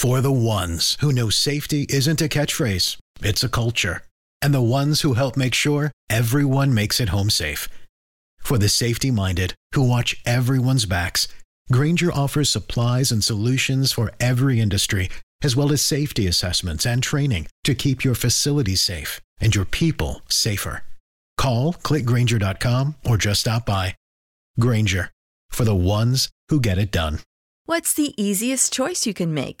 For the ones who know safety isn't a catchphrase, it's a culture. And the ones who help make sure everyone makes it home safe. For the safety minded who watch everyone's backs, Grainger offers supplies and solutions for every industry, as well as safety assessments and training to keep your facilities safe and your people safer. Call clickgrainger.com or just stop by. Grainger for the ones who get it done. What's the easiest choice you can make?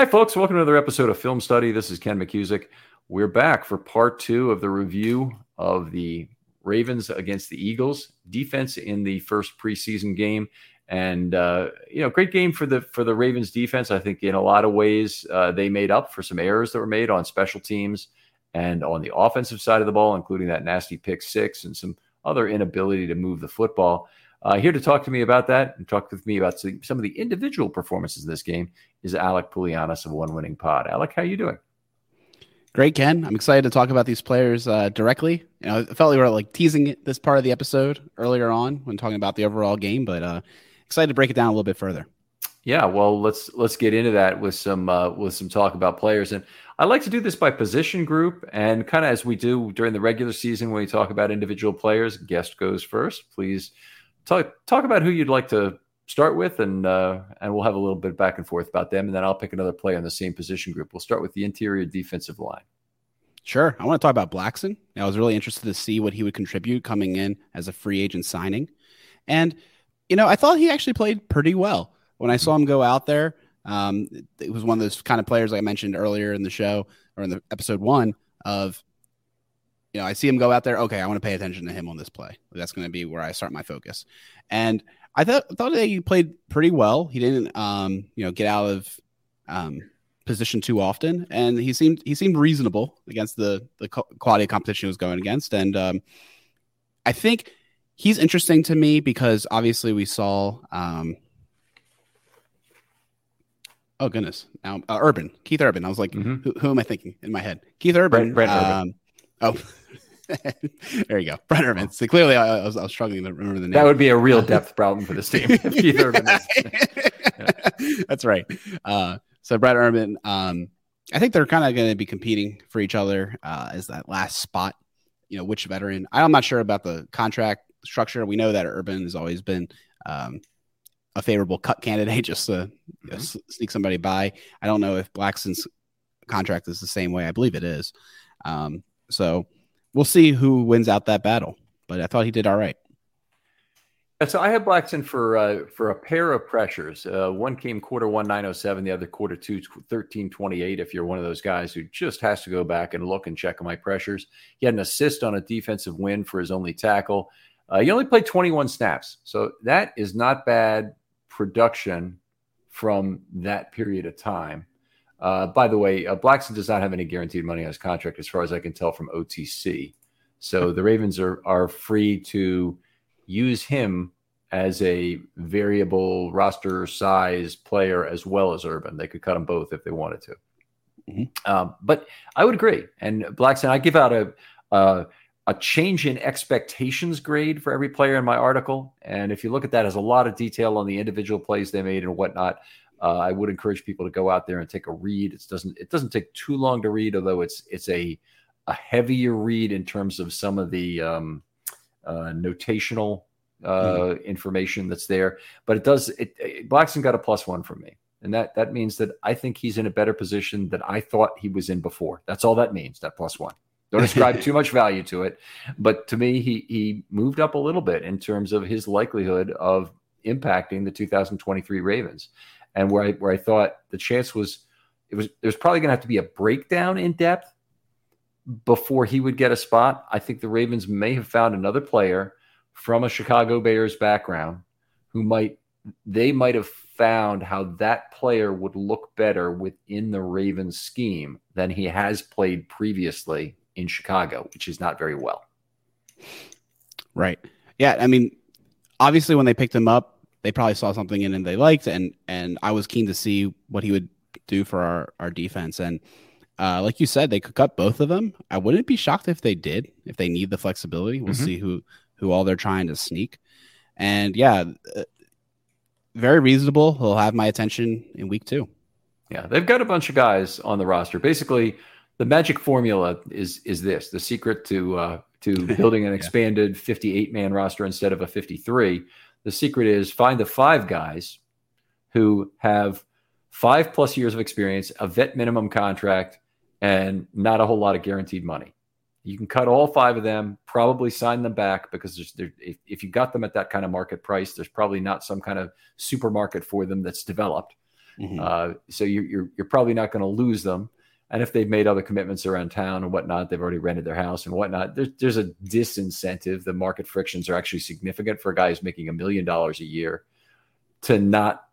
Hi, folks. Welcome to another episode of Film Study. This is Ken McKusick. We're back for part two of the review of the Ravens against the Eagles defense in the first preseason game. And uh, you know, great game for the for the Ravens defense. I think in a lot of ways uh, they made up for some errors that were made on special teams and on the offensive side of the ball, including that nasty pick six and some other inability to move the football. Uh, here to talk to me about that and talk with me about some of the individual performances in this game is Alec Pulianis of One Winning Pod. Alec, how you doing? Great, Ken. I'm excited to talk about these players uh, directly. You know, I felt we were like teasing this part of the episode earlier on when talking about the overall game, but uh, excited to break it down a little bit further. Yeah, well, let's let's get into that with some uh, with some talk about players, and I like to do this by position group, and kind of as we do during the regular season when we talk about individual players. Guest goes first, please talk talk about who you'd like to start with, and uh, and we'll have a little bit back and forth about them, and then I'll pick another player in the same position group. We'll start with the interior defensive line. Sure, I want to talk about Blackson. I was really interested to see what he would contribute coming in as a free agent signing, and you know I thought he actually played pretty well when I saw him go out there. Um, it was one of those kind of players like I mentioned earlier in the show or in the episode one of you know, I see him go out there. Okay, I want to pay attention to him on this play. That's going to be where I start my focus. And I thought thought that he played pretty well. He didn't, um, you know, get out of um, position too often, and he seemed he seemed reasonable against the the quality of competition he was going against. And um, I think he's interesting to me because obviously we saw. Um, oh goodness! Now uh, Urban, Keith Urban. I was like, mm-hmm. who, who, am I thinking in my head? Keith Urban. Brent, Brent Urban. Oh. there you go, Brent Urban. So clearly, I, I, was, I, was, struggling to remember the name. That would be a real depth problem for this team. Urban. yeah. That's right. Uh, so Brett Urban, um, I think they're kind of going to be competing for each other uh, as that last spot. You know, which veteran? I'm not sure about the contract structure. We know that Urban has always been um, a favorable cut candidate, just to mm-hmm. you know, sneak somebody by. I don't know if Blackson's contract is the same way. I believe it is. Um, so we'll see who wins out that battle. But I thought he did all right. So I had Blackson for uh, for a pair of pressures. Uh, one came quarter one nine oh seven, the other quarter two thirteen twenty eight. If you're one of those guys who just has to go back and look and check my pressures, he had an assist on a defensive win for his only tackle. Uh, he only played 21 snaps, so that is not bad production from that period of time. Uh, by the way, uh, Blackson does not have any guaranteed money on his contract, as far as I can tell from OTC. So the Ravens are are free to use him as a variable roster size player as well as Urban. They could cut them both if they wanted to. Mm-hmm. Um, but I would agree. And Blackson, I give out a, a a change in expectations grade for every player in my article. And if you look at that, has a lot of detail on the individual plays they made and whatnot. Uh, I would encourage people to go out there and take a read. It doesn't it doesn't take too long to read, although it's it's a a heavier read in terms of some of the um, uh, notational uh, mm. information that's there. But it does it, it Blackson got a plus one from me. And that that means that I think he's in a better position than I thought he was in before. That's all that means, that plus one. Don't ascribe too much value to it. But to me, he he moved up a little bit in terms of his likelihood of impacting the 2023 Ravens. And where I where I thought the chance was it was there's probably gonna have to be a breakdown in depth before he would get a spot. I think the Ravens may have found another player from a Chicago Bears background who might they might have found how that player would look better within the Ravens scheme than he has played previously in Chicago, which is not very well. Right. Yeah. I mean, obviously, when they picked him up, they probably saw something in him they liked, and and I was keen to see what he would do for our our defense. And uh, like you said, they could cut both of them. I wouldn't be shocked if they did. If they need the flexibility, we'll mm-hmm. see who who all they're trying to sneak. And yeah, uh, very reasonable. He'll have my attention in week two. Yeah, they've got a bunch of guys on the roster. Basically, the magic formula is is this: the secret to uh, to building an expanded 58 man roster instead of a 53. The secret is find the five guys who have five plus years of experience, a vet minimum contract, and not a whole lot of guaranteed money. You can cut all five of them, probably sign them back because there's, if, if you got them at that kind of market price, there's probably not some kind of supermarket for them that's developed. Mm-hmm. Uh, so you're, you're, you're probably not going to lose them. And if they've made other commitments around town and whatnot, they've already rented their house and whatnot. There's, there's a disincentive. The market frictions are actually significant for a guy who's making a million dollars a year to not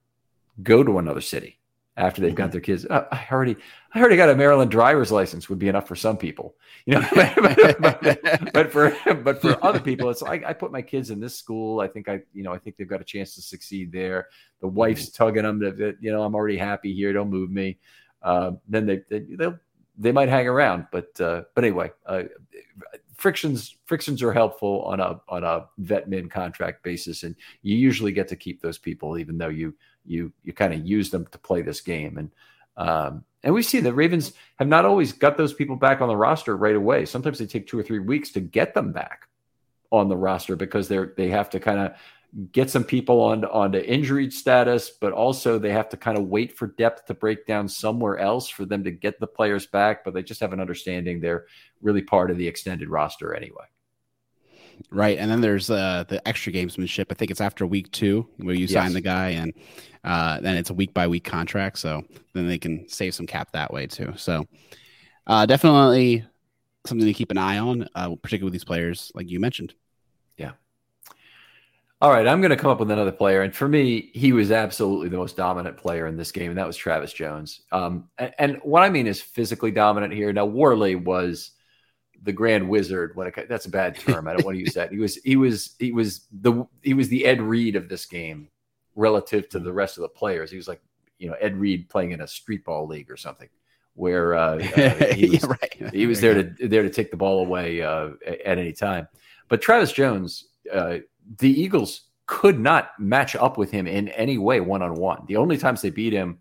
go to another city after they've got mm-hmm. their kids. Uh, I already, I already got a Maryland driver's license would be enough for some people, you know. but, but, but, for but for other people, it's like I put my kids in this school. I think I, you know, I think they've got a chance to succeed there. The wife's mm-hmm. tugging them that, you know, I'm already happy here. Don't move me then they, they they'll they might hang around. But uh, but anyway, uh, frictions frictions are helpful on a on a vet min contract basis, and you usually get to keep those people, even though you you you kind of use them to play this game. And um, and we see the Ravens have not always got those people back on the roster right away. Sometimes they take two or three weeks to get them back on the roster because they're they have to kind of get some people on onto injured status, but also they have to kind of wait for depth to break down somewhere else for them to get the players back. But they just have an understanding they're really part of the extended roster anyway. Right, and then there's uh, the extra gamesmanship. I think it's after week two where you yes. sign the guy, and uh, then it's a week by week contract. So then they can save some cap that way too. So uh, definitely something to keep an eye on, uh, particularly with these players like you mentioned. All right, I'm going to come up with another player, and for me, he was absolutely the most dominant player in this game, and that was Travis Jones. Um, and, and, what I mean is physically dominant here. Now, Worley was the grand wizard. When it, that's a bad term, I don't want to use that. He was he was he was the he was the Ed Reed of this game relative to the rest of the players. He was like you know Ed Reed playing in a street ball league or something, where uh, uh, he was, yeah, right. he was there to there to take the ball away uh, at any time. But Travis Jones uh, the Eagles could not match up with him in any way one on one. The only times they beat him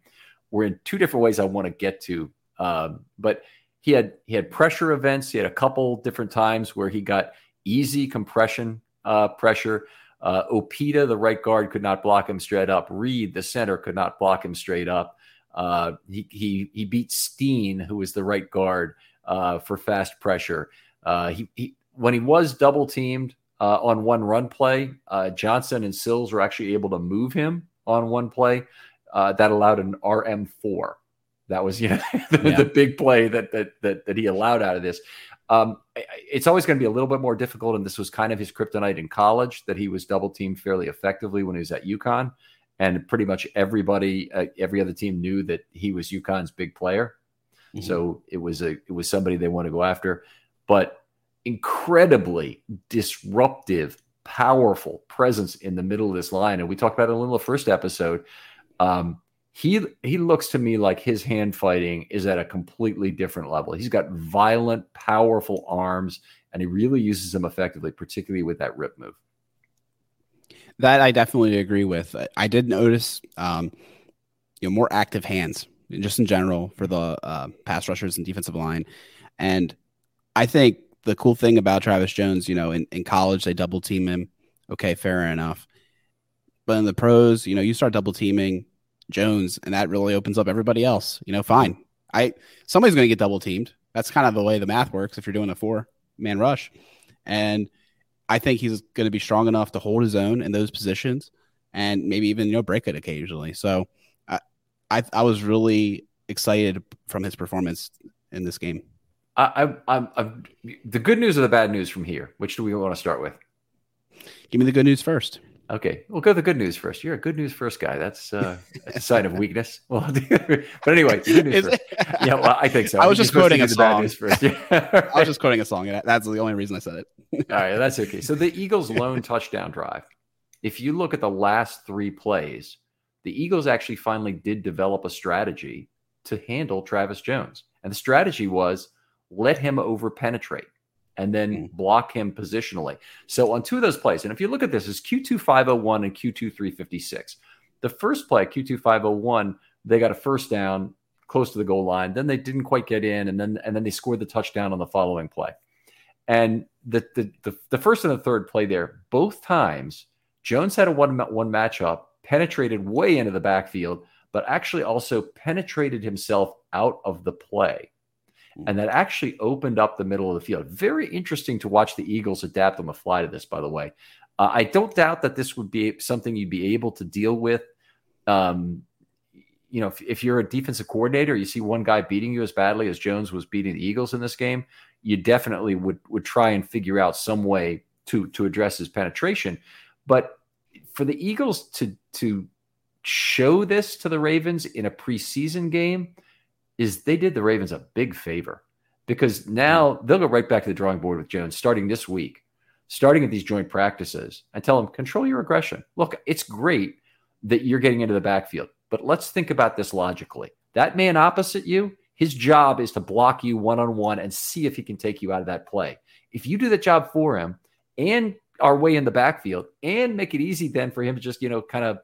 were in two different ways I want to get to. Um, but he had he had pressure events. He had a couple different times where he got easy compression uh, pressure. Uh, Opeta, the right guard, could not block him straight up. Reed, the center, could not block him straight up. Uh, he, he he beat Steen, who was the right guard, uh, for fast pressure. Uh, he, he when he was double teamed, uh, on one run play. Uh, Johnson and Sills were actually able to move him on one play. Uh, that allowed an RM4. That was you know the, yeah. the, big play that, that that that he allowed out of this. Um, it's always going to be a little bit more difficult, and this was kind of his kryptonite in college that he was double teamed fairly effectively when he was at UConn. and pretty much everybody, uh, every other team knew that he was UConn's big player. Mm-hmm. So it was a it was somebody they want to go after, but incredibly disruptive, powerful presence in the middle of this line. And we talked about it in the first episode. Um, he he looks to me like his hand fighting is at a completely different level. He's got violent, powerful arms, and he really uses them effectively, particularly with that rip move. That I definitely agree with. I did notice, um, you know, more active hands just in general for the uh, pass rushers and defensive line, and I think the cool thing about Travis Jones, you know, in, in college they double team him. Okay, fair enough. But in the pros, you know, you start double teaming Jones, and that really opens up everybody else. You know, fine. I somebody's going to get double teamed. That's kind of the way the math works if you're doing a four man rush, and I think he's going to be strong enough to hold his own in those positions, and maybe even you know break it occasionally. So, I I, I was really excited from his performance in this game. I, I'm, I'm the good news or the bad news from here. Which do we want to start with? Give me the good news first. Okay, we'll go the good news first. You're a good news first guy. That's, uh, a sign of weakness. Well, but anyway, yeah, well, I think so. I was just quoting a song. First. Yeah. I was just quoting a song. and That's the only reason I said it. All right, that's okay. So the Eagles' lone touchdown drive. If you look at the last three plays, the Eagles actually finally did develop a strategy to handle Travis Jones, and the strategy was let him over penetrate and then mm-hmm. block him positionally. So on two of those plays, and if you look at this, is Q2 501 and Q2 356. The first play, Q2 501, they got a first down close to the goal line. Then they didn't quite get in, and then and then they scored the touchdown on the following play. And the the the, the first and the third play there, both times, Jones had a one one matchup, penetrated way into the backfield, but actually also penetrated himself out of the play and that actually opened up the middle of the field. Very interesting to watch the Eagles adapt on the fly to this, by the way. Uh, I don't doubt that this would be something you'd be able to deal with. Um, you know, if, if, you're a defensive coordinator, you see one guy beating you as badly as Jones was beating the Eagles in this game, you definitely would would try and figure out some way to to address his penetration. But for the Eagles to to show this to the Ravens in a preseason game, is they did the Ravens a big favor because now they'll go right back to the drawing board with Jones starting this week, starting at these joint practices and tell him, control your aggression. Look, it's great that you're getting into the backfield, but let's think about this logically. That man opposite you, his job is to block you one on one and see if he can take you out of that play. If you do the job for him and are way in the backfield and make it easy then for him to just, you know, kind of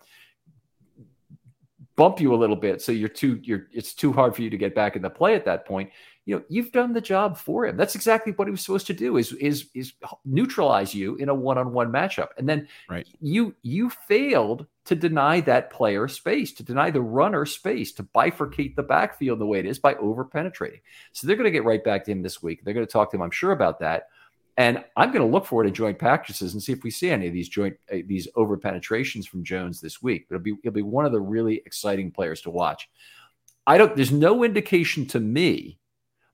bump you a little bit so you're too you're it's too hard for you to get back in the play at that point you know you've done the job for him. That's exactly what he was supposed to do is is is neutralize you in a one-on-one matchup. And then right. you you failed to deny that player space to deny the runner space to bifurcate the backfield the way it is by over penetrating so they're going to get right back to him this week. They're going to talk to him i'm sure about that and I'm going to look forward to joint practices and see if we see any of these joint uh, these over penetrations from Jones this week. But it'll be it'll be one of the really exciting players to watch. I don't. There's no indication to me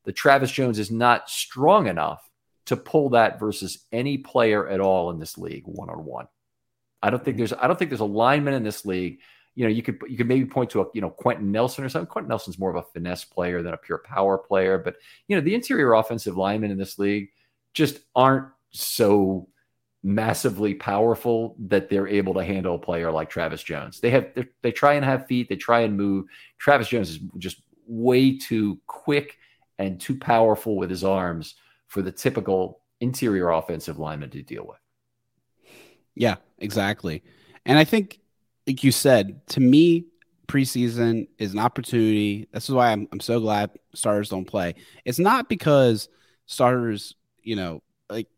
that Travis Jones is not strong enough to pull that versus any player at all in this league one on one. I don't think there's I don't think there's a lineman in this league. You know, you could you could maybe point to a you know Quenton Nelson or something. Quenton Nelson's more of a finesse player than a pure power player, but you know the interior offensive lineman in this league just aren't so massively powerful that they're able to handle a player like Travis Jones. They have they try and have feet, they try and move. Travis Jones is just way too quick and too powerful with his arms for the typical interior offensive lineman to deal with. Yeah, exactly. And I think like you said, to me preseason is an opportunity. This is why I'm I'm so glad starters don't play. It's not because starters you know, like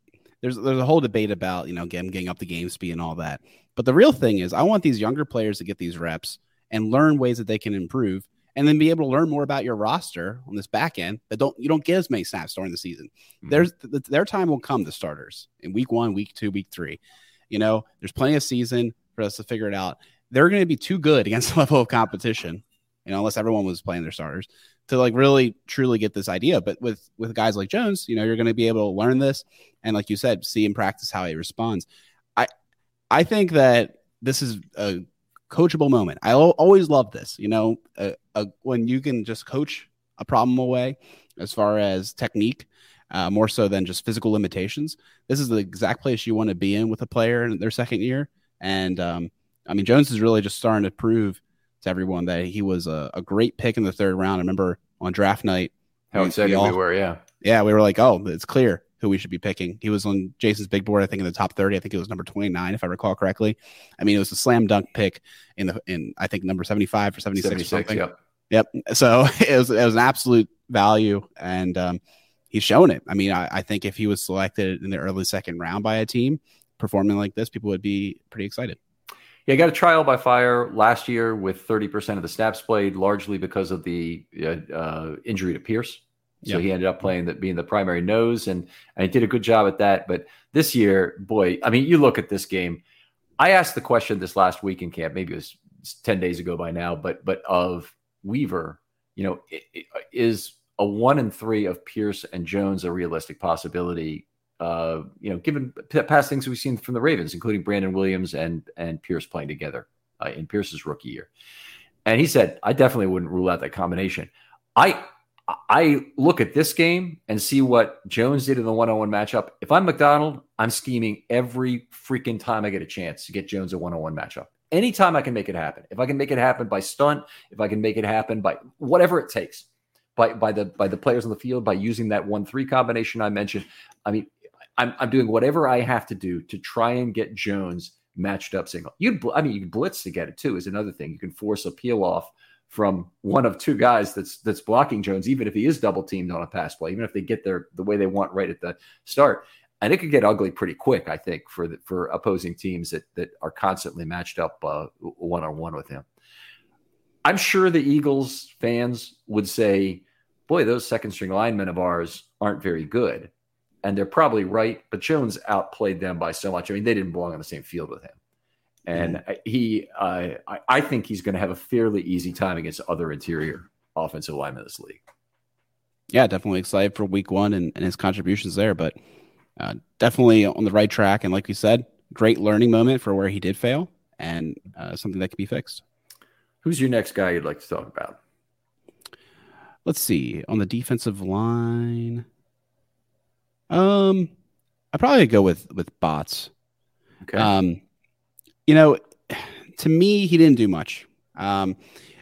there's there's a whole debate about you know getting getting up the game speed and all that. But the real thing is, I want these younger players to get these reps and learn ways that they can improve, and then be able to learn more about your roster on this back end that don't you don't get as many snaps during the season. Mm-hmm. There's th- their time will come. The starters in week one, week two, week three. You know, there's plenty of season for us to figure it out. They're going to be too good against the level of competition, you know, unless everyone was playing their starters to like really truly get this idea. But with with guys like Jones, you know, you're going to be able to learn this and, like you said, see in practice how he responds. I I think that this is a coachable moment. I always love this. You know, uh, uh, when you can just coach a problem away as far as technique, uh, more so than just physical limitations. This is the exact place you want to be in with a player in their second year. And um, I mean, Jones is really just starting to prove to everyone that he was a, a great pick in the third round. I remember on draft night how excited we, all, we were. Yeah, yeah, we were like, oh, it's clear who we should be picking. He was on Jason's big board, I think in the top 30. I think it was number 29, if I recall correctly. I mean, it was a slam dunk pick in the in I think number 75 or 76, 76 or something. Yep. Yep. So it was it was an absolute value and um, he's shown it. I mean, I, I think if he was selected in the early second round by a team performing like this, people would be pretty excited. Yeah, got a trial by fire last year with 30% of the snaps played, largely because of the uh, uh, injury to Pierce. So yep. he ended up playing that being the primary nose, and, and he did a good job at that. But this year, boy, I mean, you look at this game. I asked the question this last week in camp, maybe it was 10 days ago by now, but but of Weaver, you know, is a one and three of Pierce and Jones a realistic possibility? Uh, you know, given past things we've seen from the Ravens, including Brandon Williams and and Pierce playing together uh, in Pierce's rookie year, and he said, I definitely wouldn't rule out that combination. I I look at this game and see what Jones did in the one-on-one matchup. If I'm Macdonald, I'm scheming every freaking time I get a chance to get Jones a one-on-one matchup. Anytime I can make it happen. If I can make it happen by stunt, if I can make it happen by whatever it takes, by by the by the players on the field, by using that one-three combination I mentioned. I mean, I'm I'm doing whatever I have to do to try and get Jones matched up single. You, I mean, you can blitz to get it too. Is another thing. You can force a peel off from one of two guys that's that's blocking Jones, even if he is double teamed on a pass play, even if they get there the way they want right at the start. And it could get ugly pretty quick, I think, for the, for opposing teams that that are constantly matched up one on one with him. I'm sure the Eagles fans would say, "Boy, those second string linemen of ours aren't very good," and they're probably right. But Jones outplayed them by so much. I mean, they didn't belong on the same field with him. And mm-hmm. he, uh, I, I think he's going to have a fairly easy time against other interior offensive linemen in this league. Yeah, definitely excited for week one and, and his contributions there, but uh, definitely on the right track. And like you said, great learning moment for where he did fail and uh, something that can be fixed. Who's your next guy you'd like to talk about? Let's see. On the defensive line, um, I probably go with with bots. Okay. Um, you know, to me, he didn't do much. Um,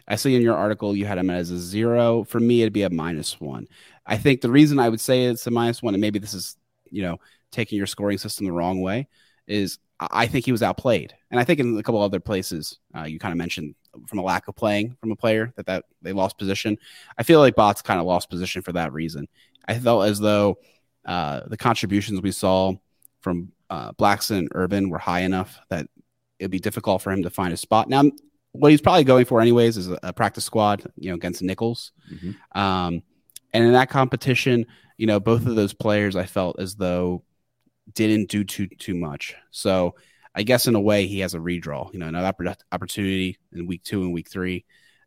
I see in your article you had him as a zero. For me, it'd be a minus one. I think the reason I would say it's a minus one, and maybe this is, you know, taking your scoring system the wrong way, is I think he was outplayed. And I think in a couple other places, uh, you kind of mentioned from a lack of playing from a player that, that they lost position. I feel like Bots kind of lost position for that reason. I felt as though uh, the contributions we saw from uh, Blackson and Urban were high enough that it'd be difficult for him to find a spot. Now, what he's probably going for, anyways, is a, a practice squad, you know, against Nichols. Mm-hmm. Um, and in that competition, you know, both of those players I felt as though didn't do too too much. So I guess in a way he has a redraw, you know, another opportunity in week two and week three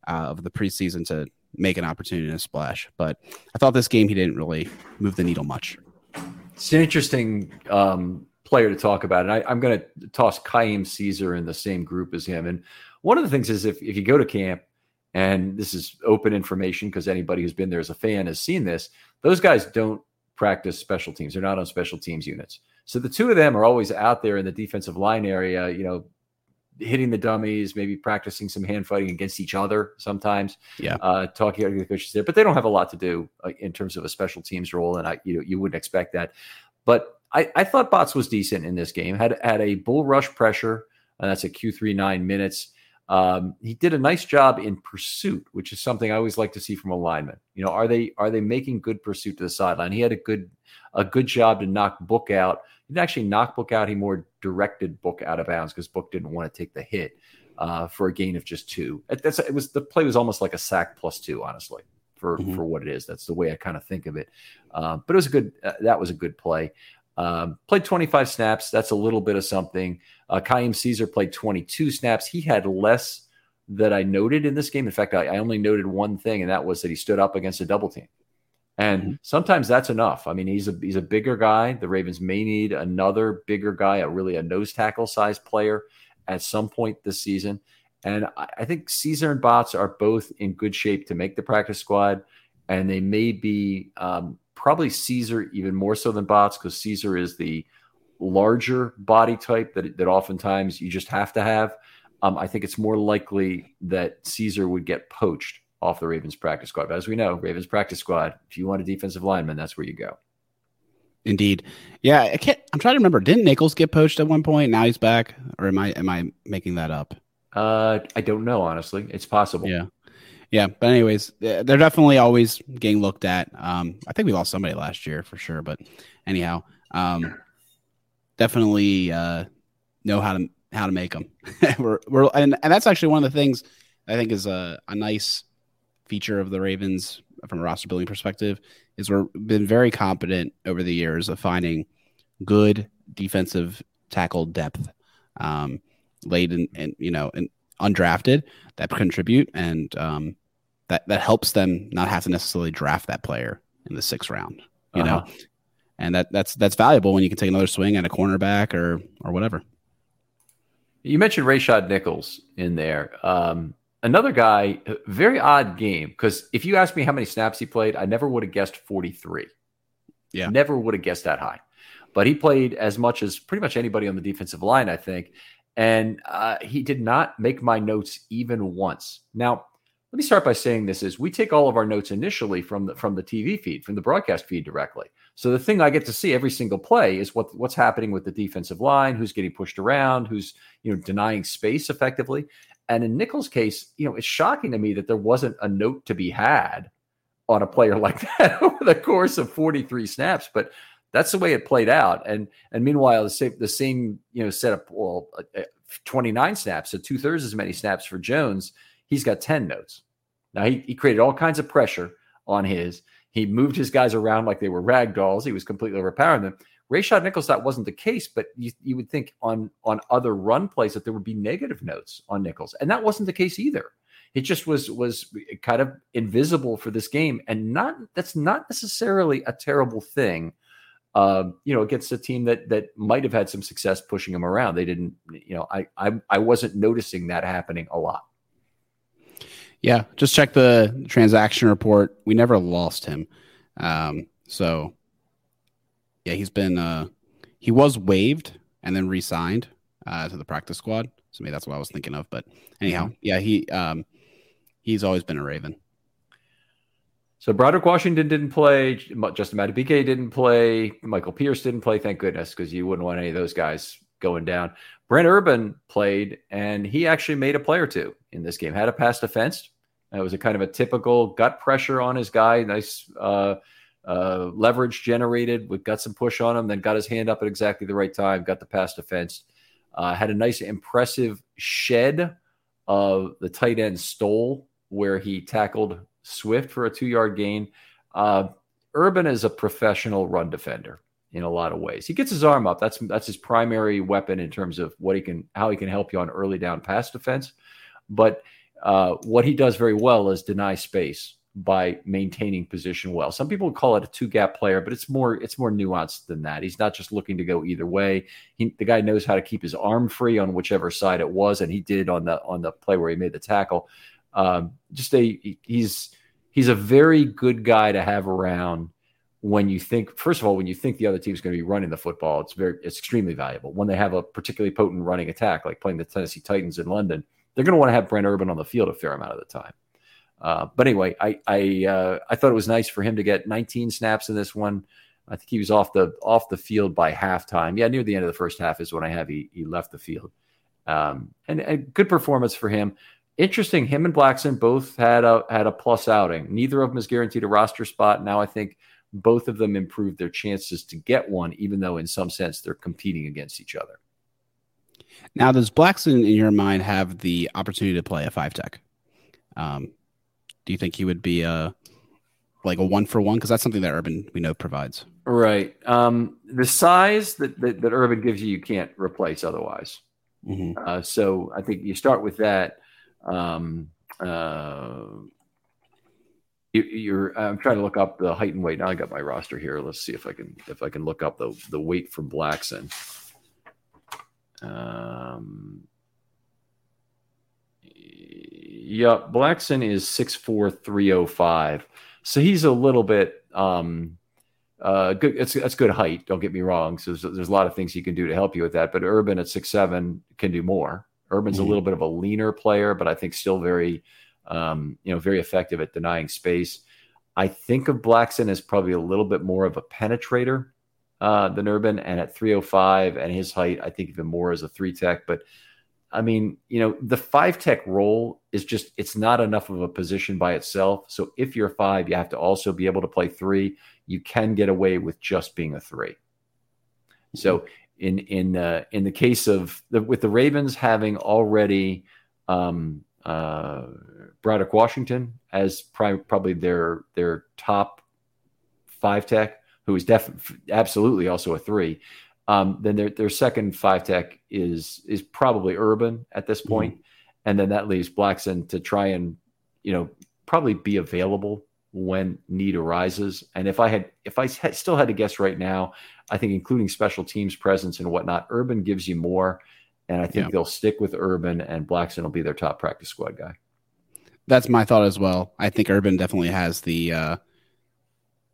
uh, of the preseason to make an opportunity and a splash. But I thought this game he didn't really move the needle much. It's an interesting um, player to talk about. And I, am going to toss Kaim Caesar in the same group as him. And one of the things is if, if you go to camp, and this is open information because anybody who's been there as a fan has seen this, those guys don't practice special teams. They're not on special teams units. So the two of them are always out there in the defensive line area, you know, hitting the dummies, maybe practicing some hand fighting against each other sometimes. Yeah. Uh, talking to the coaches there, but they don't have a lot to do uh, in terms of a special teams role. And I, you know, you wouldn't expect that. But I, I thought Bots was decent in this game. Had had a bull rush pressure, and that's a Q three nine minutes. Um, he did a nice job in pursuit, which is something I always like to see from a lineman. You know, are they are they making good pursuit to the sideline? He had a good a good job to knock Book out. He didn't actually knock Book out. He more directed Book out of bounds because Book didn't want to take the hit uh, for a gain of just two. That's it was the play was almost like a sack plus two, honestly, for mm-hmm. for what it is. That's the way I kind of think of it. Uh, but it was a good. Uh, that was a good play. Um, played 25 snaps. That's a little bit of something. Uh, Kaim Caesar played 22 snaps. He had less that I noted in this game. In fact, I, I, only noted one thing, and that was that he stood up against a double team. And mm-hmm. sometimes that's enough. I mean, he's a he's a bigger guy. The Ravens may need another bigger guy, a really a nose tackle size player at some point this season. And I, I think Caesar and Bots are both in good shape to make the practice squad, and they may be um, probably Caesar even more so than Bots because Caesar is the larger body type that that oftentimes you just have to have. Um, I think it's more likely that Caesar would get poached off the Ravens practice squad. But as we know, Ravens practice squad, if you want a defensive lineman, that's where you go. Indeed. Yeah, I can't I'm trying to remember. Didn't Nichols get poached at one point? Now he's back. Or am I am I making that up? Uh I don't know, honestly. It's possible. Yeah. Yeah. But anyways, they're definitely always getting looked at. Um, I think we lost somebody last year for sure. But anyhow, um definitely uh know how to how to make them. we're, we're and, and that's actually one of the things I think is a, a nice feature of the Ravens from a roster building perspective is we've been very competent over the years of finding good defensive tackle depth um, late and you know and undrafted that contribute and um, that that helps them not have to necessarily draft that player in the sixth round you uh-huh. know and that that's that's valuable when you can take another swing at a cornerback or or whatever you mentioned Rayshad Nichols in there. Um, another guy, very odd game because if you asked me how many snaps he played, I never would have guessed 43. Yeah. Never would have guessed that high. But he played as much as pretty much anybody on the defensive line, I think. And uh, he did not make my notes even once. Now, let me start by saying this is we take all of our notes initially from the from the TV feed, from the broadcast feed directly. So the thing I get to see every single play is what what's happening with the defensive line, who's getting pushed around, who's you know denying space effectively. And in Nichols' case, you know, it's shocking to me that there wasn't a note to be had on a player like that over the course of 43 snaps. But that's the way it played out. And and meanwhile, the same the same you know setup. Well, uh, uh, 29 snaps, so two thirds as many snaps for Jones. He's got 10 notes. Now he, he created all kinds of pressure on his. He moved his guys around like they were rag dolls. He was completely overpowering them. Rayshad Nichols, that wasn't the case, but you, you would think on on other run plays that there would be negative notes on Nichols, and that wasn't the case either. It just was was kind of invisible for this game, and not that's not necessarily a terrible thing. Uh, you know, against a team that that might have had some success pushing him around. They didn't, you know, I I, I wasn't noticing that happening a lot. Yeah, just check the transaction report. We never lost him. Um, so yeah, he's been uh he was waived and then re-signed uh to the practice squad. So maybe that's what I was thinking of. But anyhow, mm-hmm. yeah, he um he's always been a Raven. So Broderick Washington didn't play. Justin Madubuike didn't play. Michael Pierce didn't play. Thank goodness, because you wouldn't want any of those guys going down. Brent Urban played, and he actually made a play or two in this game. Had a pass defense. It was a kind of a typical gut pressure on his guy. Nice uh, uh, leverage generated. We got some push on him, then got his hand up at exactly the right time. Got the pass defense. Uh, had a nice, impressive shed of the tight end Stoll where he tackled Swift for a two-yard gain. Uh, Urban is a professional run defender in a lot of ways. He gets his arm up. That's that's his primary weapon in terms of what he can, how he can help you on early down pass defense. But uh, what he does very well is deny space by maintaining position well. Some people call it a two gap player, but it's more it's more nuanced than that. He's not just looking to go either way. He, the guy knows how to keep his arm free on whichever side it was, and he did on the on the play where he made the tackle. Um, just a he's he's a very good guy to have around when you think first of all when you think the other team's going to be running the football it's very it's extremely valuable when they have a particularly potent running attack like playing the Tennessee Titans in London they're going to want to have Brent Urban on the field a fair amount of the time. Uh, but anyway, I I uh, I thought it was nice for him to get 19 snaps in this one. I think he was off the off the field by halftime. Yeah, near the end of the first half is when I have he he left the field. Um, and a good performance for him. Interesting, him and Blackson both had a had a plus outing. Neither of them is guaranteed a roster spot. Now I think both of them improved their chances to get one, even though in some sense they're competing against each other. Now, does Blackson, in your mind, have the opportunity to play a five tech? Um, do you think he would be a like a one for one? Because that's something that Urban we know provides. Right. Um, the size that, that, that Urban gives you, you can't replace otherwise. Mm-hmm. Uh, so I think you start with that. Um, uh, you, are I'm trying to look up the height and weight. Now I got my roster here. Let's see if I can if I can look up the the weight for Blackson. Um, Yeah, Blackson is six four three oh five, so he's a little bit um, uh, good. It's that's good height. Don't get me wrong. So there's, there's, a lot of things you can do to help you with that. But Urban at six seven can do more. Urban's mm-hmm. a little bit of a leaner player, but I think still very, um, you know, very effective at denying space. I think of Blackson as probably a little bit more of a penetrator uh, than Urban, and at 305 and his height, I think even more as a three tech. But I mean, you know, the five tech role is just, it's not enough of a position by itself. So if you're five, you have to also be able to play three. You can get away with just being a three. So in, in, uh, in the case of the, with the Ravens having already, um, uh, Broderick Washington as probably their, their top five tech, who is definitely absolutely also a three. Um, then their their second five tech is is probably Urban at this mm-hmm. point. Mm-hmm. and then that leaves Blackson to try and you know probably be available when need arises. And if I had if I had, still had to guess right now, I think including special teams presence and whatnot, Urban gives you more. And I think yeah. they'll stick with Urban, and Blackson will be their top practice squad guy. That's my thought as well. I think Urban definitely has the uh,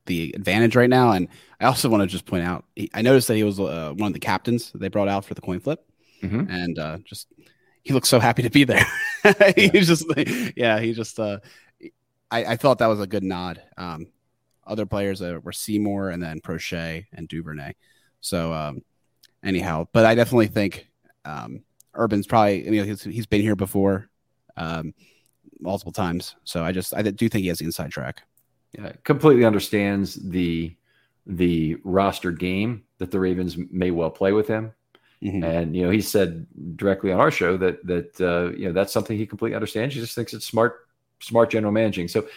the advantage right now. And I also want to just point out, he, I noticed that he was uh, one of the captains they brought out for the coin flip, mm-hmm. and uh, just he looks so happy to be there. he's just, yeah, he just. Uh, I, I thought that was a good nod. Um, other players uh, were Seymour and then Proche and Duvernay. So um, anyhow, but I definitely think um, Urban's probably you know he's, he's been here before um, multiple times. So I just I do think he has the inside track yeah, completely understands the the roster game that the Ravens may well play with him. Mm-hmm. And you know, he said directly on our show that that uh, you know that's something he completely understands. He just thinks it's smart, smart general managing. So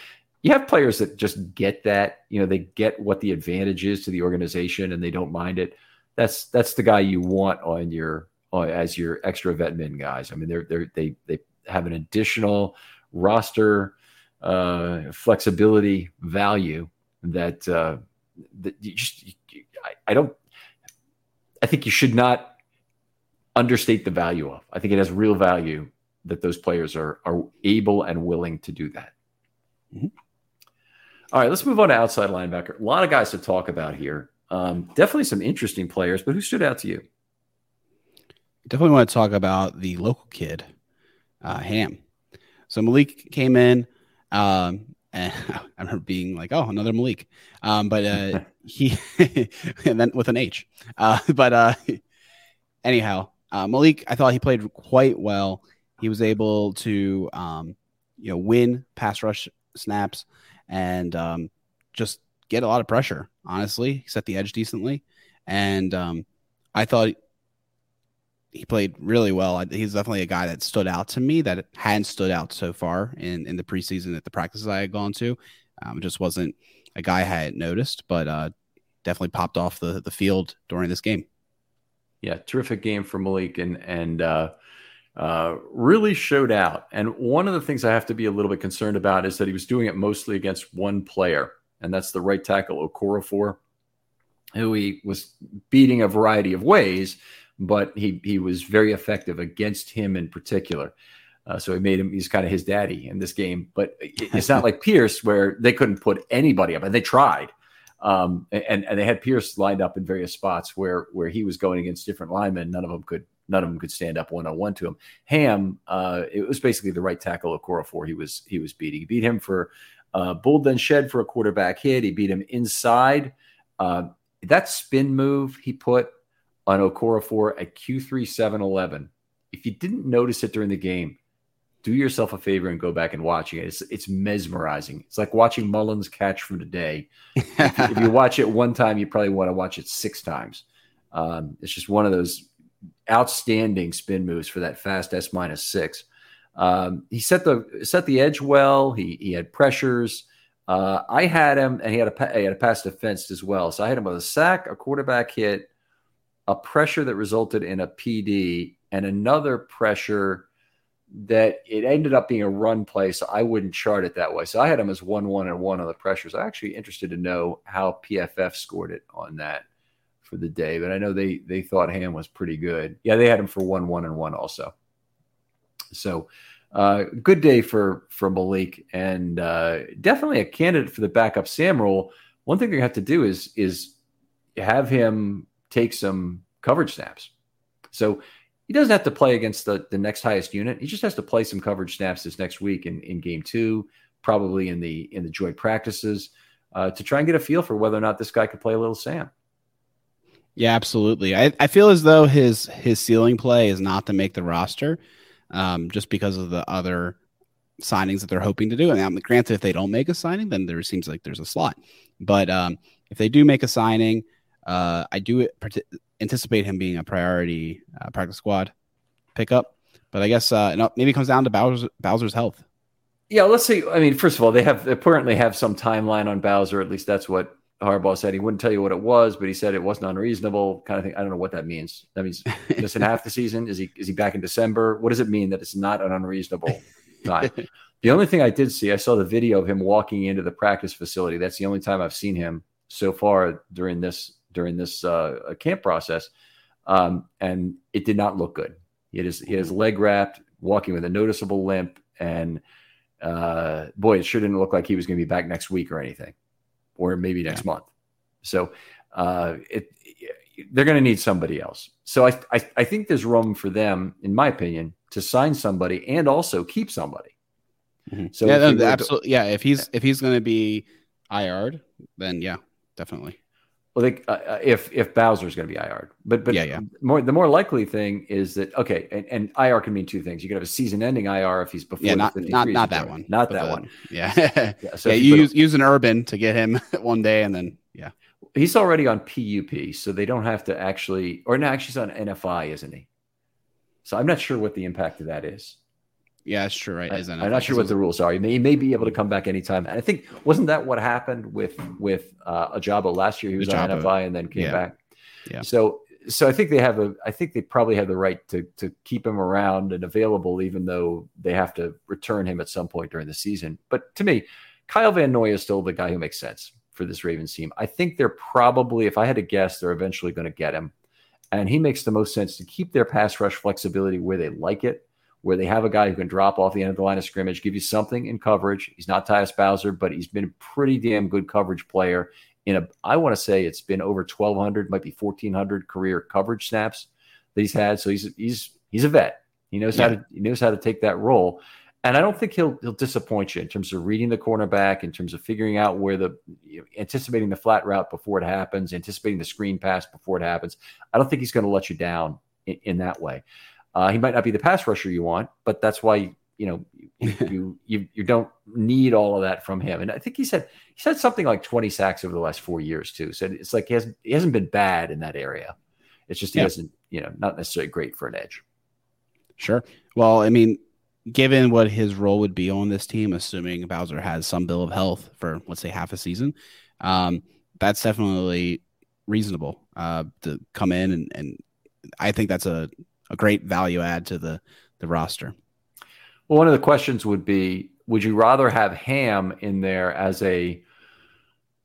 you have players that just get that. You know, they get what the advantage is to the organization, and they don't mind it. That's that's the guy you want on your on, as your extra vet min guys. I mean, they're they they they have an additional roster uh, flexibility value that uh, that you just you, I, I don't I think you should not understate the value of. I think it has real value that those players are are able and willing to do that. Mm-hmm. All right, let's move on to outside linebacker. A lot of guys to talk about here. Um, definitely some interesting players, but who stood out to you? Definitely want to talk about the local kid, uh, Hamm. So Malik came in, um, and I remember being like, "Oh, another Malik," um, but uh, he and then with an H. Uh, but uh, anyhow, uh, Malik, I thought he played quite well. He was able to, um, you know, win pass rush snaps and um, just get a lot of pressure. Honestly, he set the edge decently, and um, I thought he played really well. He's definitely a guy that stood out to me that hadn't stood out so far in, in the preseason at the practices I had gone to. Um, just wasn't a guy I had noticed, but uh, definitely popped off the, the field during this game. Yeah, terrific game for Malik and and uh, uh, really showed out. And one of the things I have to be a little bit concerned about is that he was doing it mostly against one player, and that's the right tackle Okorafor, who he was beating a variety of ways but he he was very effective against him in particular. Uh, so he made him he's kind of his daddy in this game. But it's not like Pierce where they couldn't put anybody up, and they tried. Um, and and they had Pierce lined up in various spots where where he was going against different linemen. None of them could none of them could stand up one on one to him. Hamm, uh, it was basically the right tackle of Okorafor he was he was beating. He beat him for uh, Bull then shed for a quarterback hit. He beat him inside. Uh, that spin move he put on Okorafor at Q3711. If you didn't notice it during the game, do yourself a favor and go back and watch it. It's, it's mesmerizing. It's like watching Mullins catch from today. if, you, if, you, watch it one time, you probably want to watch it six times. Um, it's just one of those outstanding spin moves for that fast S minus six. Um, he set the set the edge well. He he had pressures. Uh, I had him, and he had a he had a pass defense as well. So I had him with a sack, a quarterback hit, a pressure that resulted in a PD and another pressure that it ended up being a run play. So I wouldn't chart it that way. So I had him as 1 1 and 1 on the pressures. I'm actually interested to know how PFF scored it on that for the day, but I know they they thought Hamm was pretty good. Yeah, they had him for 1 1 and 1 also. So uh, good day for for Malik, and uh, definitely a candidate for the backup Sam role. One thing you have to do is is have him take some coverage snaps. So he doesn't have to play against the, the next highest unit. He just has to play some coverage snaps this next week in, in game two, probably in the in the joint practices, uh, to try and get a feel for whether or not this guy could play a little Sam. Yeah, absolutely. I, I feel as though his his ceiling play is not to make the roster, um, just because of the other signings that they're hoping to do. And um, granted, if they don't make a signing, then there seems like there's a slot. But um, if they do make a signing, uh, I do anticipate him being a priority uh, practice squad pickup. But I guess uh, maybe it comes down to Bowser's, Bowser's health. Yeah, let's see. I mean, first of all, they have they apparently have some timeline on Bowser. At least that's what Harbaugh said. He wouldn't tell you what it was, but he said it wasn't unreasonable, kind of thing. I don't know what that means. That means just in half the season. Is he is he back in December? What does it mean that it's not an unreasonable time? the only thing I did see, I saw the video of him walking into the practice facility. That's the only time I've seen him so far during this during this uh, camp process, um, and it did not look good. He had his, he had his leg wrapped, walking with a noticeable limp, and uh, boy, it sure didn't look like he was going to be back next week or anything, or maybe next yeah. month. So uh, it, they're going to need somebody else. So I, I, I think there's room for them, in my opinion, to sign somebody and also keep somebody. Mm-hmm. So yeah, no, absolutely. Yeah, if he's if he's going to be IR'd, then yeah, definitely. Well, they, uh, uh, if if Bowser is going to be IR, but but yeah, yeah. More the more likely thing is that okay, and, and IR can mean two things. You can have a season-ending IR if he's before. Yeah, not not not that one. Not that one. Yeah, yeah. So yeah you, you use a, use an urban to get him one day, and then yeah, he's already on PUP, so they don't have to actually. Or no, actually, he's on NFI, isn't he? So I'm not sure what the impact of that is. Yeah, that's true. Right? I, am not sure what the rules are. He may, he may be able to come back anytime. And I think wasn't that what happened with with uh, Ojabo last year? He was Ojabo. on NFI and then came yeah. back. Yeah. So so I think they have a. I think they probably have the right to to keep him around and available, even though they have to return him at some point during the season. But to me, Kyle Van Noy is still the guy who makes sense for this Ravens team. I think they're probably, if I had to guess, they're eventually going to get him, and he makes the most sense to keep their pass rush flexibility where they like it where they have a guy who can drop off the end of the line of scrimmage, give you something in coverage. He's not Tyus Bowser, but he's been a pretty damn good coverage player. In a, I want to say it's been over 1,200, might be 1,400 career coverage snaps that he's had. So he's he's he's a vet. He knows yeah. how to he knows how to take that role. And I don't think he'll he'll disappoint you in terms of reading the cornerback, in terms of figuring out where the you know, anticipating the flat route before it happens, anticipating the screen pass before it happens. I don't think he's going to let you down in, in that way. Uh, he might not be the pass rusher you want, but that's why you know you, you you don't need all of that from him. And I think he said he said something like 20 sacks over the last four years too. So it's like he hasn't he hasn't been bad in that area. It's just he yeah. hasn't you know not necessarily great for an edge. Sure. Well, I mean, given what his role would be on this team, assuming Bowser has some bill of health for let's say half a season, um, that's definitely reasonable uh, to come in and, and I think that's a a great value add to the the roster. Well, one of the questions would be: Would you rather have Hamm in there as a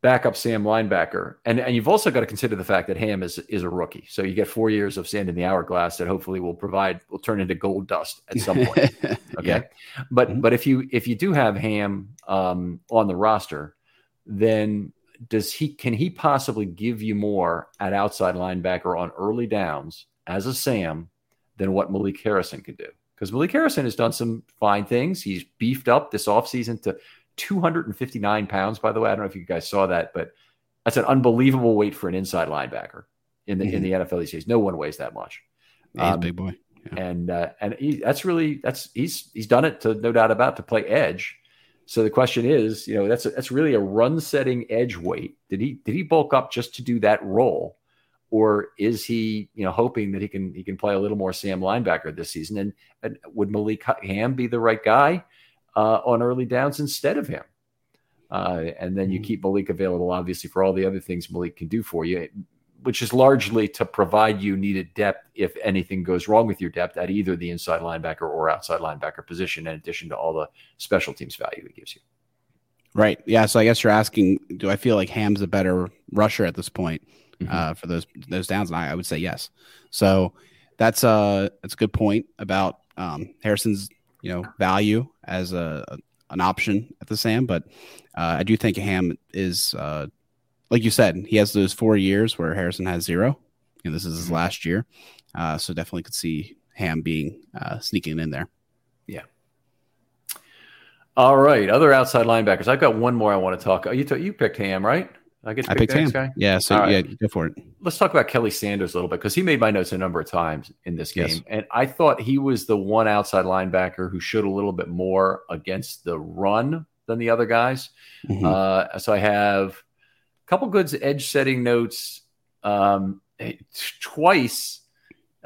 backup Sam linebacker? And and you've also got to consider the fact that Hamm is is a rookie, so you get four years of sand in the hourglass that hopefully will provide will turn into gold dust at some point. Okay, yeah. but mm-hmm. but if you if you do have Hamm um, on the roster, then does he can he possibly give you more at outside linebacker on early downs as a Sam than what Malik Harrison could do. Because Malik Harrison has done some fine things. He's beefed up this offseason to 259 pounds, by the way. I don't know if you guys saw that, but that's an unbelievable weight for an inside linebacker in the mm-hmm. in the NFL these days. No one weighs that much. He's um, a big boy. Yeah. And uh, and he, that's really that's he's he's done it to no doubt about to play edge. So the question is, you know, that's a, that's really a run setting edge weight. Did he did he bulk up just to do that role? Or is he, you know, hoping that he can he can play a little more Sam linebacker this season? And, and would Malik Hamm be the right guy uh, on early downs instead of him? Uh, and then you mm-hmm. keep Malik available, obviously, for all the other things Malik can do for you, which is largely to provide you needed depth if anything goes wrong with your depth at either the inside linebacker or outside linebacker position, in addition to all the special teams value it gives you. Right. Yeah. So I guess you're asking, do I feel like Hamm's a better rusher at this point? Mm-hmm. uh, for those those downs? And I, I, would say yes. So that's uh that's a good point about um, Harrison's you know value as a, an option at the Sam, but uh, I do think Hamm is uh, like you said, he has those four years where Harrison has zero. and this is his mm-hmm. last year, uh, so definitely could see Hamm being uh, sneaking in there. Yeah. All right, other outside linebackers. I've got one more I want to talk. You t- you picked Hamm, right? I get. I picked Hamm. Guy? Yeah. So right. yeah, go for it. Let's talk about Kelly Sanders a little bit because he made my notes a number of times in this game, yes. and I thought he was the one outside linebacker who showed a little bit more against the run than the other guys. Mm-hmm. Uh, so I have a couple good edge setting notes. Um, twice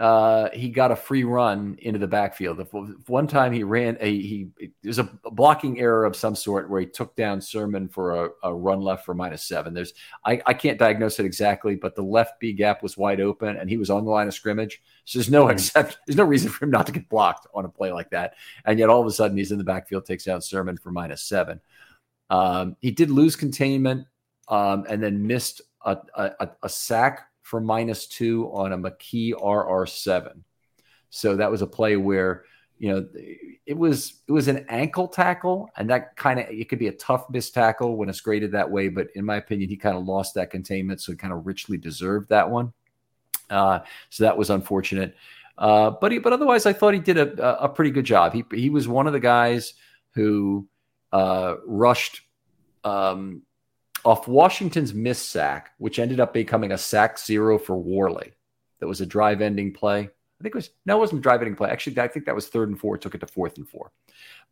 uh, he got a free run into the backfield. One time he ran a he there's a blocking error of some sort where he took down Sermon for a, a run left for minus seven. There's I, I can't diagnose it exactly, but the left B gap was wide open and he was on the line of scrimmage. So there's no mm-hmm. except there's no reason for him not to get blocked on a play like that. And yet all of a sudden he's in the backfield, takes down Sermon for minus seven. Um, he did lose containment um, and then missed a, a, a sack for minus two on a McKee RR7. So that was a play where, you know, it was it was an ankle tackle, and that kind of it could be a tough miss tackle when it's graded that way. But in my opinion, he kind of lost that containment, so he kind of richly deserved that one. Uh, so that was unfortunate. Uh, but he, but otherwise, I thought he did a, a pretty good job. He he was one of the guys who uh, rushed um, off Washington's missed sack, which ended up becoming a sack zero for Worley. That was a drive ending play. I think it was no, it wasn't a drive ending play. Actually, I think that was third and four. Took it to fourth and four.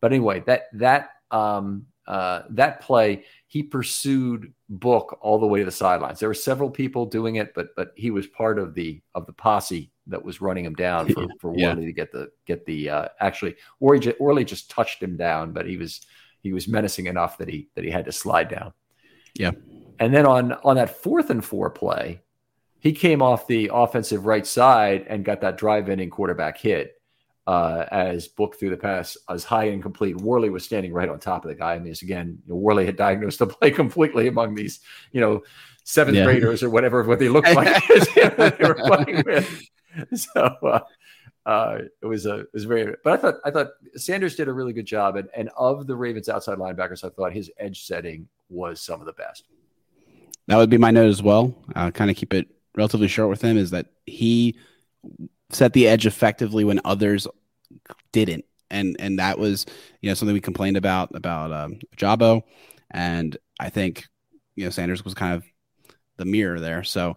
But anyway, that that um, uh, that play, he pursued Book all the way to the sidelines. There were several people doing it, but but he was part of the of the posse that was running him down for for yeah. Worley to get the get the uh, actually Worley just, just touched him down, but he was he was menacing enough that he that he had to slide down. Yeah. And then on on that fourth and four play, he came off the offensive right side and got that drive ending quarterback hit uh, as Book through the pass as high and complete. Worley was standing right on top of the guy. I mean, again, you know, Worley had diagnosed the play completely among these, you know, seventh yeah. graders or whatever what they looked like they were playing with. So uh, uh, it was a it was very. But I thought I thought Sanders did a really good job, and and of the Ravens outside linebackers, I thought his edge setting was some of the best. That would be my note as well. Uh, kind of keep it relatively short with him is that he set the edge effectively when others didn't, and and that was you know something we complained about about um, Jabo, and I think you know Sanders was kind of the mirror there. So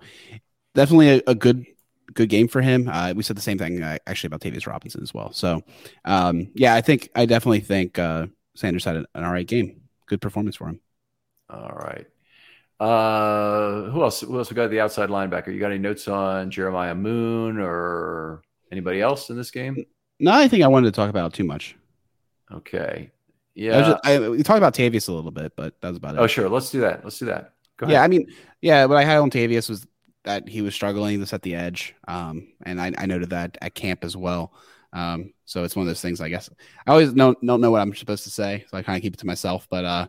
definitely a, a good good game for him. Uh, we said the same thing uh, actually about Tavius Robinson as well. So um, yeah, I think I definitely think uh, Sanders had an, an all right game. Good performance for him. All right. Uh, who else? Who else? We got the outside linebacker. You got any notes on Jeremiah Moon or anybody else in this game? No, I think I wanted to talk about too much. Okay. Yeah. Just, I, we talked about Tavius a little bit, but that was about it. Oh, sure. Let's do that. Let's do that. Yeah, I mean, yeah, what I had on Tavius was that he was struggling to set the edge. Um, and I, I noted that at camp as well. Um, so it's one of those things, I guess. I always don't, don't know what I'm supposed to say, so I kind of keep it to myself. But uh,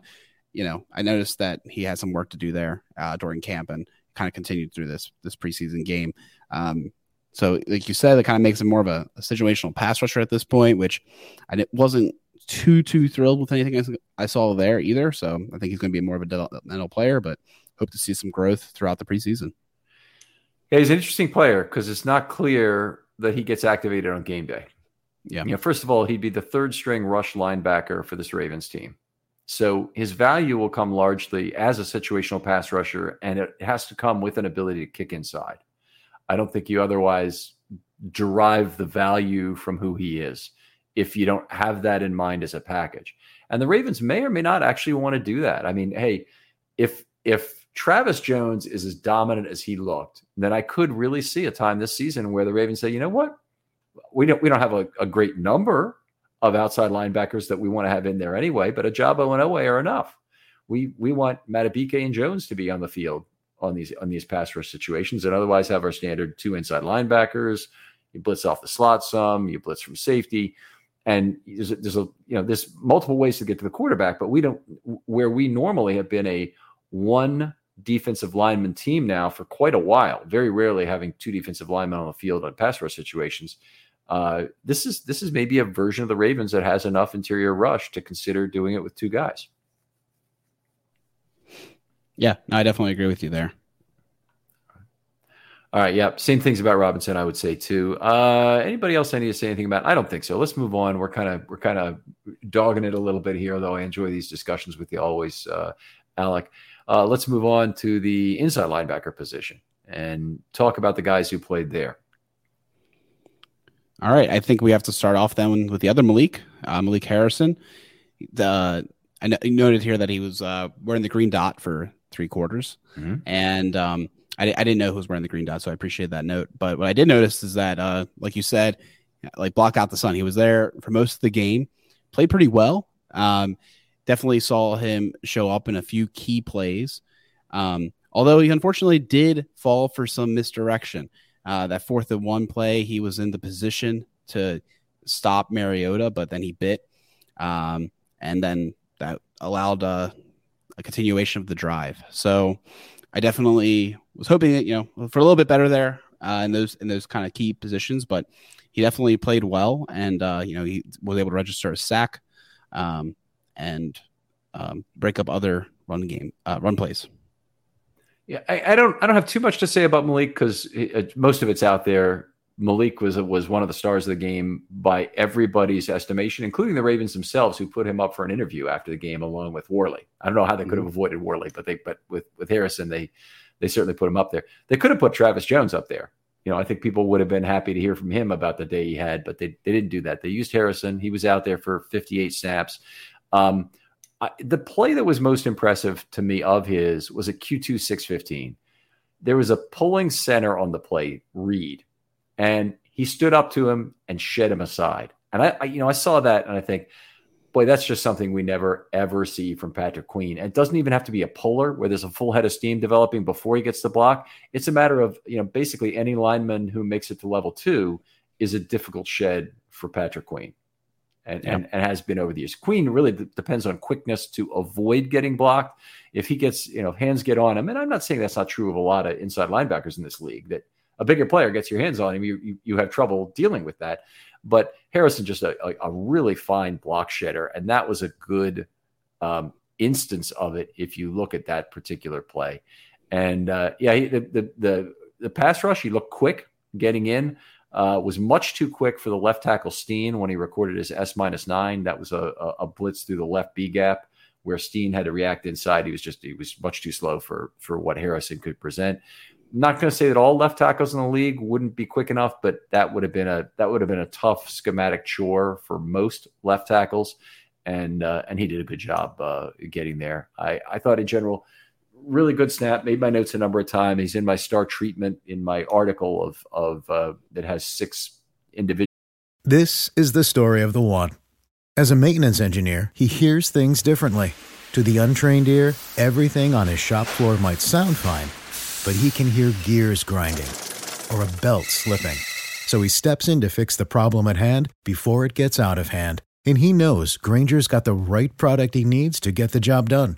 you know, I noticed that he had some work to do there uh, during camp and kind of continued through this this preseason game. Um, so, like you said, it kind of makes him more of a, a, situational pass rusher at this point, which I wasn't too too thrilled with anything I saw there either. So, I think he's going to be more of a developmental player, but hope to see some growth throughout the preseason. Yeah, he's an interesting player because it's not clear that he gets activated on game day. Yeah. You know, first of all, he'd be the third string rush linebacker for this Ravens team. So his value will come largely as a situational pass rusher, and it has to come with an ability to kick inside. I don't think you otherwise derive the value from who he is if you don't have that in mind as a package. And the Ravens may or may not actually want to do that. I mean, hey, if if Travis Jones is as dominant as he looked, then I could really see a time this season where the Ravens say, you know what, we don't we don't have a, a great number of outside linebackers that we want to have in there anyway, but Ojabo and Oweh are enough. We we want Madubuike and Jones to be on the field on these on these pass rush situations, and otherwise have our standard two inside linebackers. You blitz off the slot some, you blitz from safety, and there's a, there's a you know there's multiple ways to get to the quarterback, but we don't where we normally have been a one defensive lineman team now for quite a while. Very rarely having two defensive linemen on the field on pass rush situations uh, this is this is maybe a version of the Ravens that has enough interior rush to consider doing it with two guys. Yeah, no, I definitely agree with you there. All right, yeah, same things about Robinson, I would say too. Uh, anybody else I need to say anything about? I don't think so. Let's move on. We're kind of we're kind of dogging it a little bit here, though. I enjoy these discussions with you always, uh, Alec. Uh, let's move on to the inside linebacker position and talk about the guys who played there. All right, I think we have to start off then with the other Malik, uh, Malik Harrison. The I noted here that he was uh, wearing the green dot for three quarters, mm-hmm. and um, I, I, didn't know who was wearing the green dot, so I appreciate that note. But what I did notice is that, uh, like you said, like block out the sun. He was there for most of the game, played pretty well. Um, definitely saw him show up in a few key plays. Um, although he unfortunately did fall for some misdirection. Uh, that fourth and one play, he was in the position to stop Mariota, but then he bit. Um, and then that allowed uh, a continuation of the drive. So I definitely was hoping that, you know, for a little bit better there uh, in those in those kind of key positions, but he definitely played well, and uh, you know he was able to register a sack um, and um, break up other run game uh, run plays. Yeah, I, I, don't I don't have too much to say about Malik because most of it's out there. Malik was was one of the stars of the game by everybody's estimation, including the Ravens themselves, who put him up for an interview after the game along with Worley. I don't know how they could have mm-hmm. avoided Worley, but they but with with Harrison they they certainly put him up there. They could have put Travis Jones up there. You know, I think people would have been happy to hear from him about the day he had, but they they didn't do that. They used Harrison. He was out there for 58 snaps. Um, the play that was most impressive to me of his was a Q2 615. There was a pulling center on the play, Reed, and he stood up to him and shed him aside. And I, I, you know, I saw that and I think, boy, that's just something we never ever see from Patrick Queen. And it doesn't even have to be a puller where there's a full head of steam developing before he gets the block. It's a matter of, you know, basically any lineman who makes it to level two is a difficult shed for Patrick Queen and, yeah. and, and, has been over the years. Queen really d- depends on quickness to avoid getting blocked. If he gets, you know, hands get on him, and I'm not saying that's not true of a lot of inside linebackers in this league, that a bigger player gets your hands on him, you, you, you have trouble dealing with that. But Harrison just a, a, a, really fine block shedder, and that was a good um, instance of it if you look at that particular play. And uh, yeah, he, the, the the the pass rush, he looked quick getting in uh, was much too quick for the left tackle Steen when he recorded his S minus nine. That was a, a, blitz through the left B gap where Steen had to react inside. He was just he was much too slow for for what Harrison could present. Not going to say that all left tackles in the league wouldn't be quick enough, but that would have been a that would have been a tough schematic chore for most left tackles, and uh, and he did a good job uh, getting there. I I thought in general really good snap. Made my notes a number of times. He's in my star treatment in my article of of uh, that has six individuals. This is the story of the one. As a maintenance engineer, he hears things differently. To the untrained ear, everything on his shop floor might sound fine, but he can hear gears grinding or a belt slipping. So he steps in to fix the problem at hand before it gets out of hand. And he knows Grainger's got the right product he needs to get the job done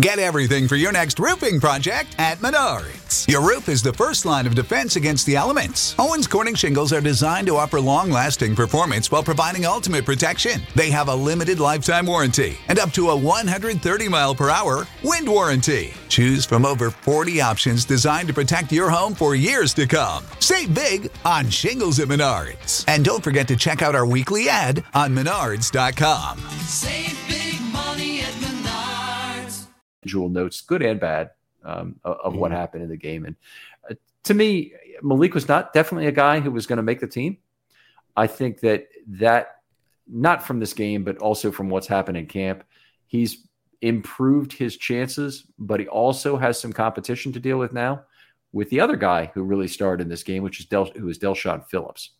Get everything for your next roofing project at Menards. Your roof is the first line of defense against the elements. Owens Corning shingles are designed to offer long lasting performance while providing ultimate protection. They have a limited lifetime warranty and up to a 130 mile per hour wind warranty. Choose from over 40 options designed to protect your home for years to come. Save big on shingles at Menards. And don't forget to check out our weekly ad on menards.com. Save big money at individual notes, good and bad, um, of, of what mm-hmm. happened in the game. And uh, to me, Malik was not definitely a guy who was going to make the team. I think that that not from this game, but also from what's happened in camp, he's improved his chances, but he also has some competition to deal with now with the other guy who really started in this game, which is Del, who is Del'Shawn Phillips.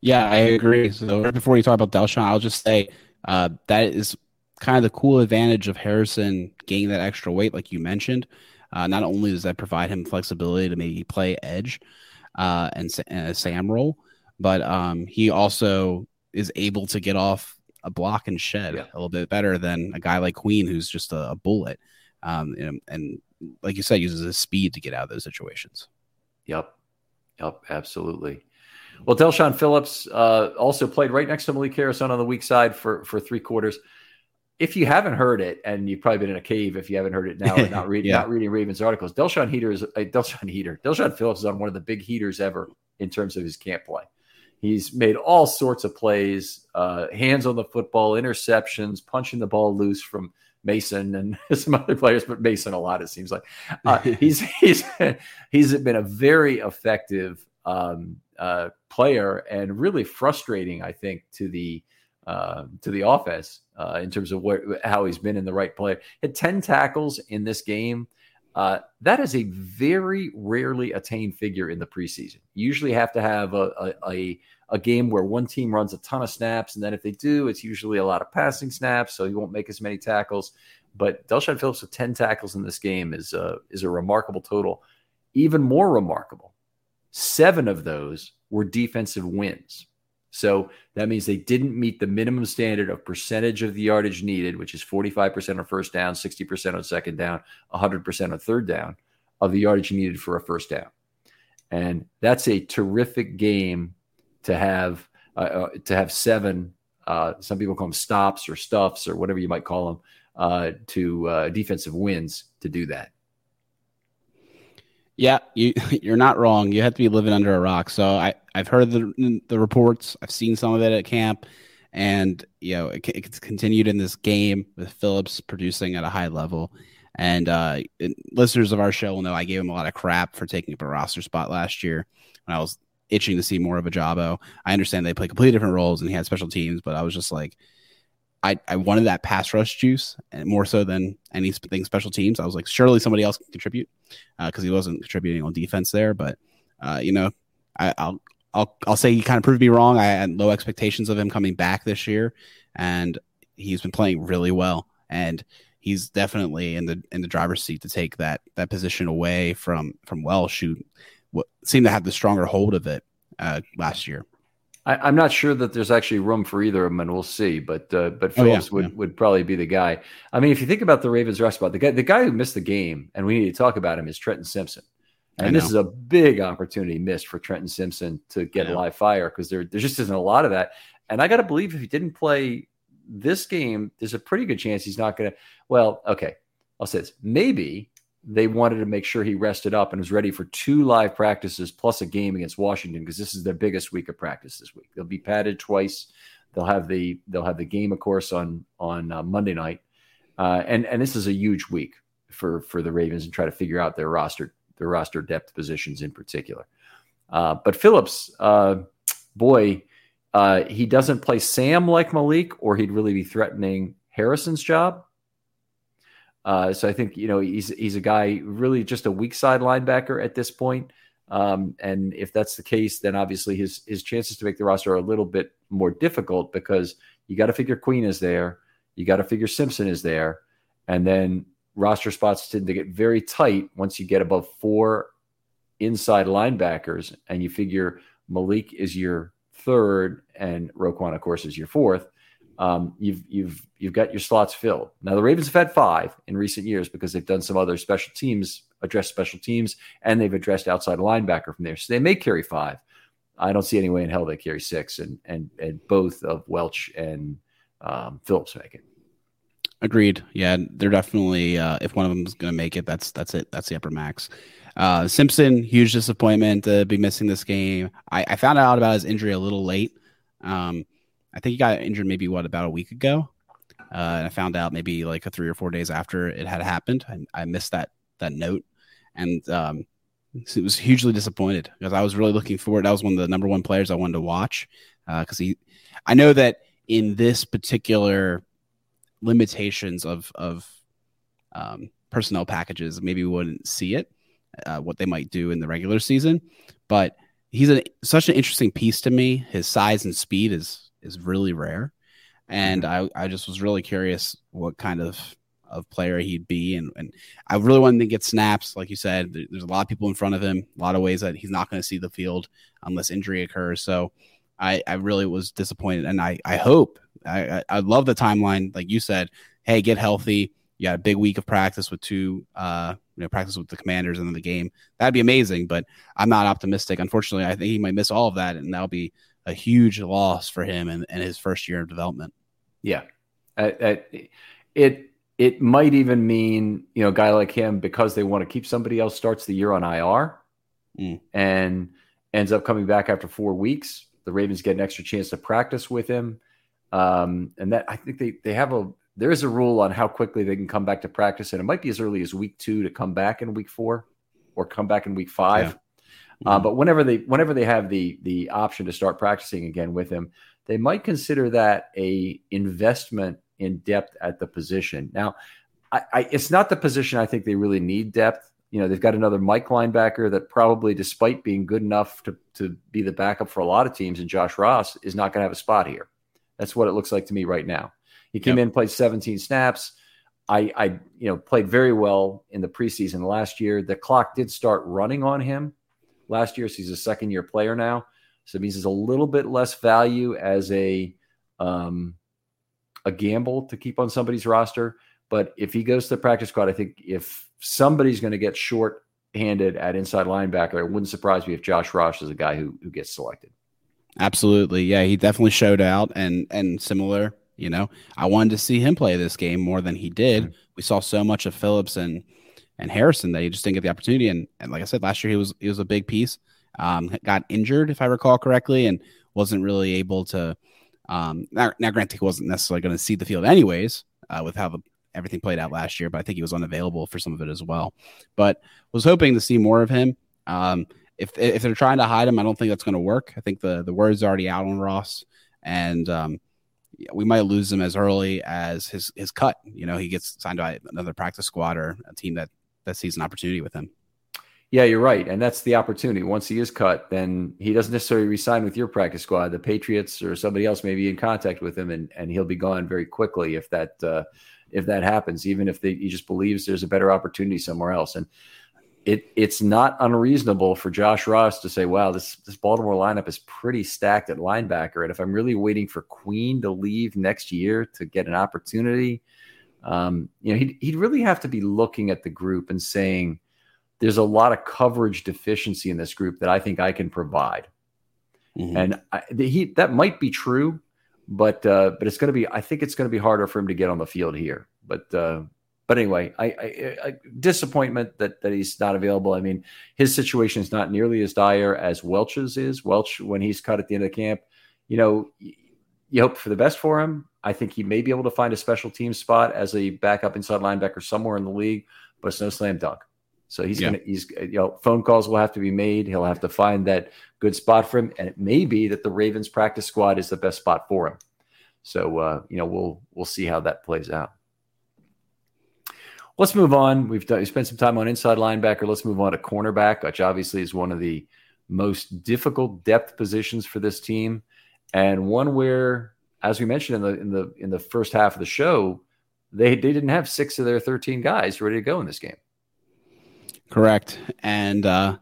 Yeah, I agree. So right before you talk about Del'Shawn, I'll just say uh, that is kind of the cool advantage of Harrison gaining that extra weight, like you mentioned. Uh, not only does that provide him flexibility to maybe play edge uh, and, and, a Sam role, but um, he also is able to get off a block and shed yeah. a little bit better than a guy like Queen, who's just a, a bullet. Um, and, and, like you said, uses his speed to get out of those situations. Yep. Yep. Absolutely. Well, Del'Shawn Phillips uh, also played right next to Malik Harrison on the weak side for for three quarters if you haven't heard it, and you've probably been in a cave if you haven't heard it now, or not reading yeah. not reading Ravens articles, Del'Shawn Heater is uh, Del'Shawn Heater. Del'Shawn Phillips is on one of the big heaters ever in terms of his camp play. He's made all sorts of plays, uh, hands on the football, interceptions, punching the ball loose from Mason and some other players, but Mason a lot. It seems like uh, he's he's he's been a very effective um, uh, player and really frustrating, I think, to the uh, to the offense uh, in terms of what how he's been in the right play. Had ten tackles in this game. Uh, that is a very rarely attained figure in the preseason. You usually have to have a, a, a game where one team runs a ton of snaps, and then if they do, it's usually a lot of passing snaps, so you won't make as many tackles. But Del'Shawn Phillips with ten tackles in this game is a, is a remarkable total. Even more remarkable, seven of those were defensive wins. So that means they didn't meet the minimum standard of percentage of the yardage needed, which is 45% on first down, 60% on second down, 100% on third down of the yardage needed for a first down. And that's a terrific game to have uh, uh, to have seven. Uh, some people call them stops or stuffs or whatever you might call them uh, to uh, defensive wins to do that. Yeah, you you're not wrong. You have to be living under a rock. So I I've heard the the reports. I've seen some of it at camp, and you know it, it's continued in this game with Phillips producing at a high level. And uh, listeners of our show will know I gave him a lot of crap for taking up a roster spot last year when I was itching to see more of Ojabo. I understand they play completely different roles and he had special teams, but I was just like, I, I wanted that pass rush juice and more so than anything special teams. I was like, surely somebody else can contribute because uh, he wasn't contributing on defense there. But uh, you know, I, will I'll I'll say he kind of proved me wrong. I had low expectations of him coming back this year, and he's been playing really well. And he's definitely in the in the driver's seat to take that that position away from from Welch, who seemed to have the stronger hold of it uh, last year. I, am not sure that there's actually room for either of them, and we'll see. But uh, but Phillips oh, yeah, would, yeah. would probably be the guy. I mean, if you think about the Ravens rest spot, the guy the guy who missed the game, and we need to talk about him is Trenton Simpson. And this is a big opportunity missed for Trenton Simpson to get a live fire because there there just isn't a lot of that. And I got to believe if he didn't play this game, there's a pretty good chance he's not going to. Well, okay, I'll say this. Maybe they wanted to make sure he rested up and was ready for two live practices plus a game against Washington because this is their biggest week of practice this week. They'll be padded twice. They'll have the they'll have the game, of course, on on uh, Monday night, uh, and and this is a huge week for for the Ravens and try to figure out their roster their roster depth positions in particular. Uh, but Phillips, uh, boy, uh, he doesn't play Sam like Malik, or he'd really be threatening Harrison's job. Uh, so I think you know he's he's a guy really just a weak side linebacker at this point. Um, and if that's the case, then obviously his his chances to make the roster are a little bit more difficult because you got to figure Queen is there, you got to figure Simpson is there, and then roster spots tend to get very tight once you get above four inside linebackers, and you figure Malik is your third, and Roquan, of course, is your fourth um, you've you've you've got your slots filled. Now the Ravens have had five in recent years because they've done some other special teams, addressed special teams, and they've addressed outside linebacker from there. So they may carry five. I don't see any way in hell they carry six, and and and both of Welch and um, Phillips make it. Agreed. Yeah, they're definitely. Uh, if one of them is going to make it, that's that's it. That's the upper max. Uh, Simpson, huge disappointment to be missing this game. I, I found out about his injury a little late. Um, I think he got injured maybe what about a week ago, uh, and I found out maybe like a three or four days after it had happened. I, I missed that that note, and um, it was hugely disappointed because I was really looking forward. That was one of the number one players I wanted to watch because uh, he. I know that in this particular limitations of of um, personnel packages, maybe we wouldn't see it, uh, what they might do in the regular season. But he's a, such an interesting piece to me. His size and speed is is really rare, and I I just was really curious what kind of of player he'd be, and and I really wanted to get snaps. Like you said, there's a lot of people in front of him, a lot of ways that he's not going to see the field unless injury occurs. So. I, I really was disappointed, and I, I hope I, I, I love the timeline, like you said. Hey, get healthy, you got a big week of practice with two, uh, you know, practice with the commanders and then the game. That'd be amazing, but I'm not optimistic. Unfortunately, I think he might miss all of that, and that'll be a huge loss for him and, and his first year of development. Yeah, uh, uh, it it might even mean you know a guy like him because they want to keep somebody else starts the year on IR mm. and ends up coming back after four weeks. The Ravens get an extra chance to practice with him, um, and that I think they they have a there is a rule on how quickly they can come back to practice, and it might be as early as week two to come back in week four, or come back in week five. Yeah. Uh, mm-hmm. but whenever they whenever they have the the option to start practicing again with him, they might consider that a investment in depth at the position. Now, I, I, it's not the position I think they really need depth. You know, they've got another Mike linebacker that probably, despite being good enough to to be the backup for a lot of teams, and Josh Ross is not going to have a spot here. That's what it looks like to me right now. He came yep. in, played 17 snaps. I, I, you know, played very well in the preseason last year. The clock did start running on him last year, so he's a second year player now. So it means there's a little bit less value as a um, a gamble to keep on somebody's roster. But if he goes to the practice squad, I think if somebody's going to get short handed at inside linebacker, it wouldn't surprise me if Josh Ross is a guy who who gets selected. Absolutely, yeah, he definitely showed out, and and similar you know, I wanted to see him play this game more than he did. Mm-hmm. We saw so much of Phillips and and Harrison that he just didn't get the opportunity. And, and like I said, last year he was he was a big piece. Um, got injured, if I recall correctly, and wasn't really able to. Um, now, now granted, he wasn't necessarily going to see the field anyways, uh, with how the, everything played out last year. But I think he was unavailable for some of it as well. But was hoping to see more of him. Um, if if they're trying to hide him, I don't think that's going to work. I think the the word's already out on Ross, and um, we might lose him as early as his his cut. You know, he gets signed by another practice squad or a team that that sees an opportunity with him. Yeah, you're right, and that's the opportunity. Once he is cut, then he doesn't necessarily resign with your practice squad. The Patriots or somebody else may be in contact with him, and and he'll be gone very quickly if that uh, if that happens. Even if they, he just believes there's a better opportunity somewhere else, and it it's not unreasonable for Josh Ross to say, "Wow, this this Baltimore lineup is pretty stacked at linebacker." And if I'm really waiting for Queen to leave next year to get an opportunity, um, you know, he'd he'd really have to be looking at the group and saying, "There's a lot of coverage deficiency in this group that I think I can provide." Mm-hmm. And I, he that might be true, but uh, but it's going to be. I think it's going to be harder for him to get on the field here. But uh, but anyway, I, I, I, disappointment that that he's not available. I mean, his situation is not nearly as dire as Welch's is. Welch, when he's cut at the end of the camp, you know, you hope for the best for him. I think he may be able to find a special team spot as a backup inside linebacker somewhere in the league, but it's no slam dunk. So he's yeah. gonna he's you know phone calls will have to be made. He'll have to find that good spot for him, and it may be that the Ravens practice squad is the best spot for him. So uh, you know we'll we'll see how that plays out. Let's move on. We've, done, we spent some time on inside linebacker. Let's move on to cornerback, which obviously is one of the most difficult depth positions for this team, and one where, as we mentioned in the in the in the first half of the show, they they didn't have six of their thirteen guys ready to go in this game. Correct, and uh,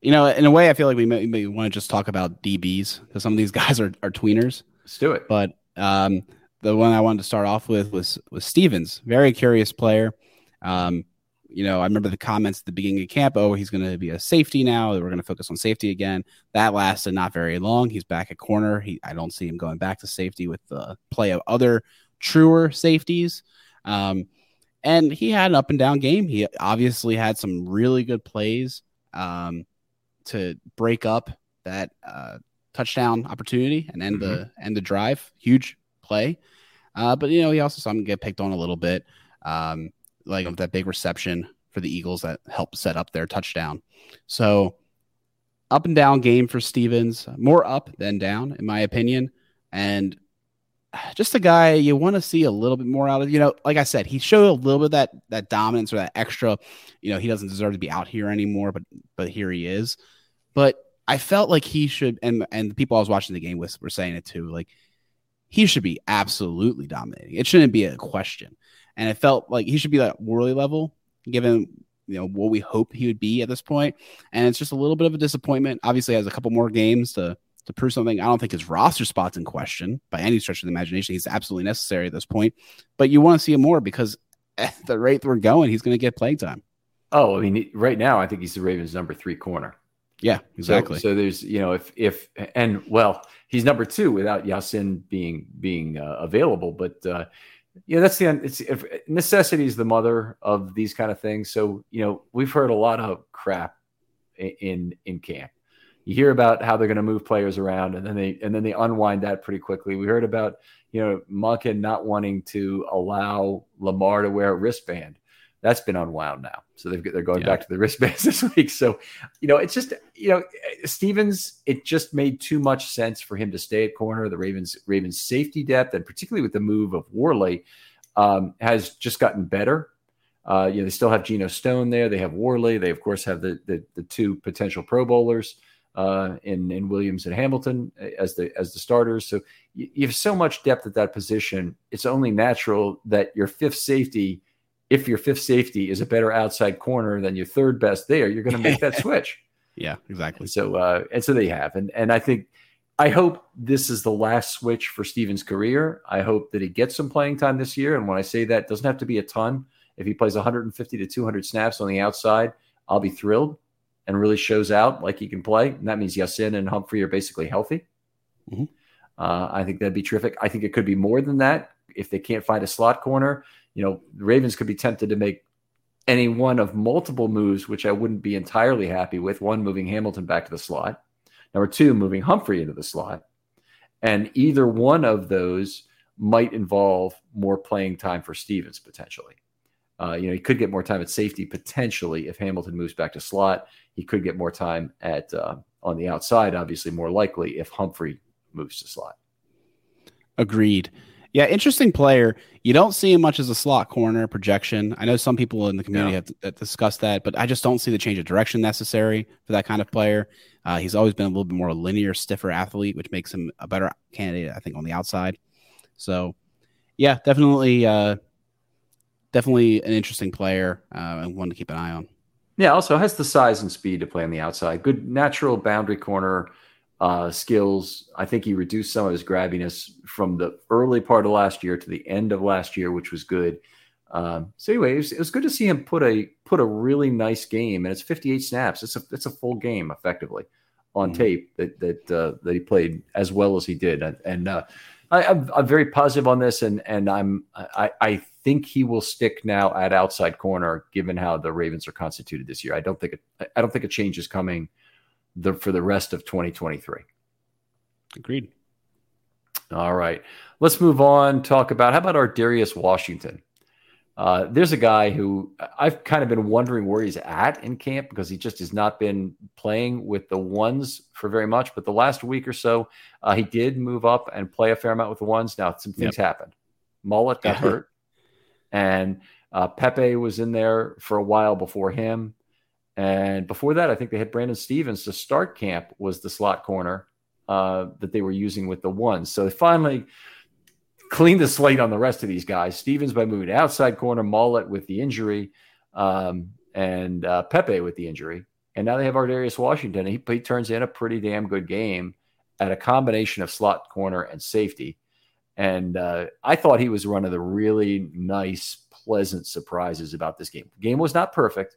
you know, in a way, I feel like we may, may want to just talk about DBs because some of these guys are, are tweeners. Let's do it. But um, the one I wanted to start off with was was Stephens, very curious player. Um, you know, I remember the comments at the beginning of camp. Oh, he's going to be a safety now. We're going to focus on safety again. That lasted not very long. He's back at corner. He, I don't see him going back to safety with the play of other truer safeties. Um, and he had an up and down game. He obviously had some really good plays um, to break up that uh, touchdown opportunity and end mm-hmm. the end the drive. Huge play. Uh, but you know, he also saw him get picked on a little bit. Um, like that big reception for the Eagles that helped set up their touchdown. So up and down game for Stephens, more up than down, in my opinion. And just a guy you want to see a little bit more out of. You know, like I said, he showed a little bit that that dominance or that extra. You know, he doesn't deserve to be out here anymore, but but here he is. But I felt like he should, and and the people I was watching the game with were saying it too. Like he should be absolutely dominating. It shouldn't be a question. And it felt like he should be that Worley level, given you know what we hope he would be at this point. And it's just a little bit of a disappointment. Obviously, has a couple more games to to prove something. I don't think his roster spot's in question by any stretch of the imagination. He's absolutely necessary at this point, but you want to see him more because at the rate we're going, he's going to get playing time. Oh, I mean, right now, I think he's the Ravens' number three corner. Yeah, exactly. So, so there's, you know, if if and well, he's number two without Ya-Sin being being uh, available, but uh, yeah, that's the it's if necessity is the mother of these kind of things. So you know, we've heard a lot of crap in in camp you hear about how they're going to move players around and then they and then they unwind that pretty quickly. We heard about you know Monken not wanting to allow Lamar to wear a wristband. That's been unwound now. So they've they're going yeah. back to the wristbands this week. So you know it's just you know Stephens. It just made too much sense for him to stay at corner. The Ravens Ravens safety depth and particularly with the move of Worley um, has just gotten better. Uh, you know, they still have Geno Stone there. They have Worley. They, of course, have the, the, the two potential Pro Bowlers uh, in in Williams and Hamilton uh, as the as the starters. So you, you, have so much depth at that position. It's only natural that your fifth safety, if your fifth safety is a better outside corner than your third best there, you're going to make that switch. Yeah, exactly. And so uh, and so they have, and and I think. I hope this is the last switch for Stephens' career. I hope that he gets some playing time this year. And when I say that, doesn't have to be a ton. If he plays 150 to 200 snaps on the outside, I'll be thrilled and really shows out like he can play, and that means Ya-Sin and Humphrey are basically healthy. Mm-hmm. Uh, I think that'd be terrific. I think it could be more than that if they can't find a slot corner. You know, the Ravens could be tempted to make any one of multiple moves, which I wouldn't be entirely happy with. One, moving Hamilton back to the slot. Number two, moving Humphrey into the slot. And either one of those might involve more playing time for Stephens potentially. Uh, you know, he could get more time at safety potentially if Hamilton moves back to slot. He could get more time at uh, on the outside, obviously more likely if Humphrey moves to slot. Agreed. Yeah, interesting player. You don't see him much as a slot corner projection. I know some people in the community yeah. have, discussed that, but I just don't see the change of direction necessary for that kind of player. Uh, he's always been a little bit more linear, stiffer athlete, which makes him a better candidate, I think, on the outside. So, yeah, definitely, uh, definitely an interesting player uh, and one to keep an eye on. Yeah, also has the size and speed to play on the outside. Good natural boundary corner uh, skills. I think he reduced some of his grabbiness from the early part of last year to the end of last year, which was good. Um, so anyway, it was, it was, good to see him put a put a really nice game, and it's 58 snaps. It's a it's a full game effectively on mm-hmm. tape that that uh, that he played as well as he did, and, and uh, I, am I'm very positive on this, and and I'm I I think he will stick now at outside corner, given how the Ravens are constituted this year. I don't think it, I don't think a change is coming the, for the rest of 2023. Agreed. All right, let's move on. Talk about how about Ar'Darius Washington? Uh, there's a guy who I've kind of been wondering where he's at in camp because he just has not been playing with the ones for very much. But the last week or so, uh, he did move up and play a fair amount with the ones. Now some things yep. happened. Maulet got hurt and uh, Pepe was in there for a while before him. And before that, I think they had Brandon Stephens to start camp was the slot corner uh, that they were using with the ones. So they finally cleaned the slate on the rest of these guys. Stevens by moving outside corner, Maulet with the injury, um, and uh, Pepe with the injury. And now they have Ar'Darius Washington. He, he turns in a pretty damn good game at a combination of slot corner and safety. And uh, I thought he was one of the really nice, pleasant surprises about this game. The game was not perfect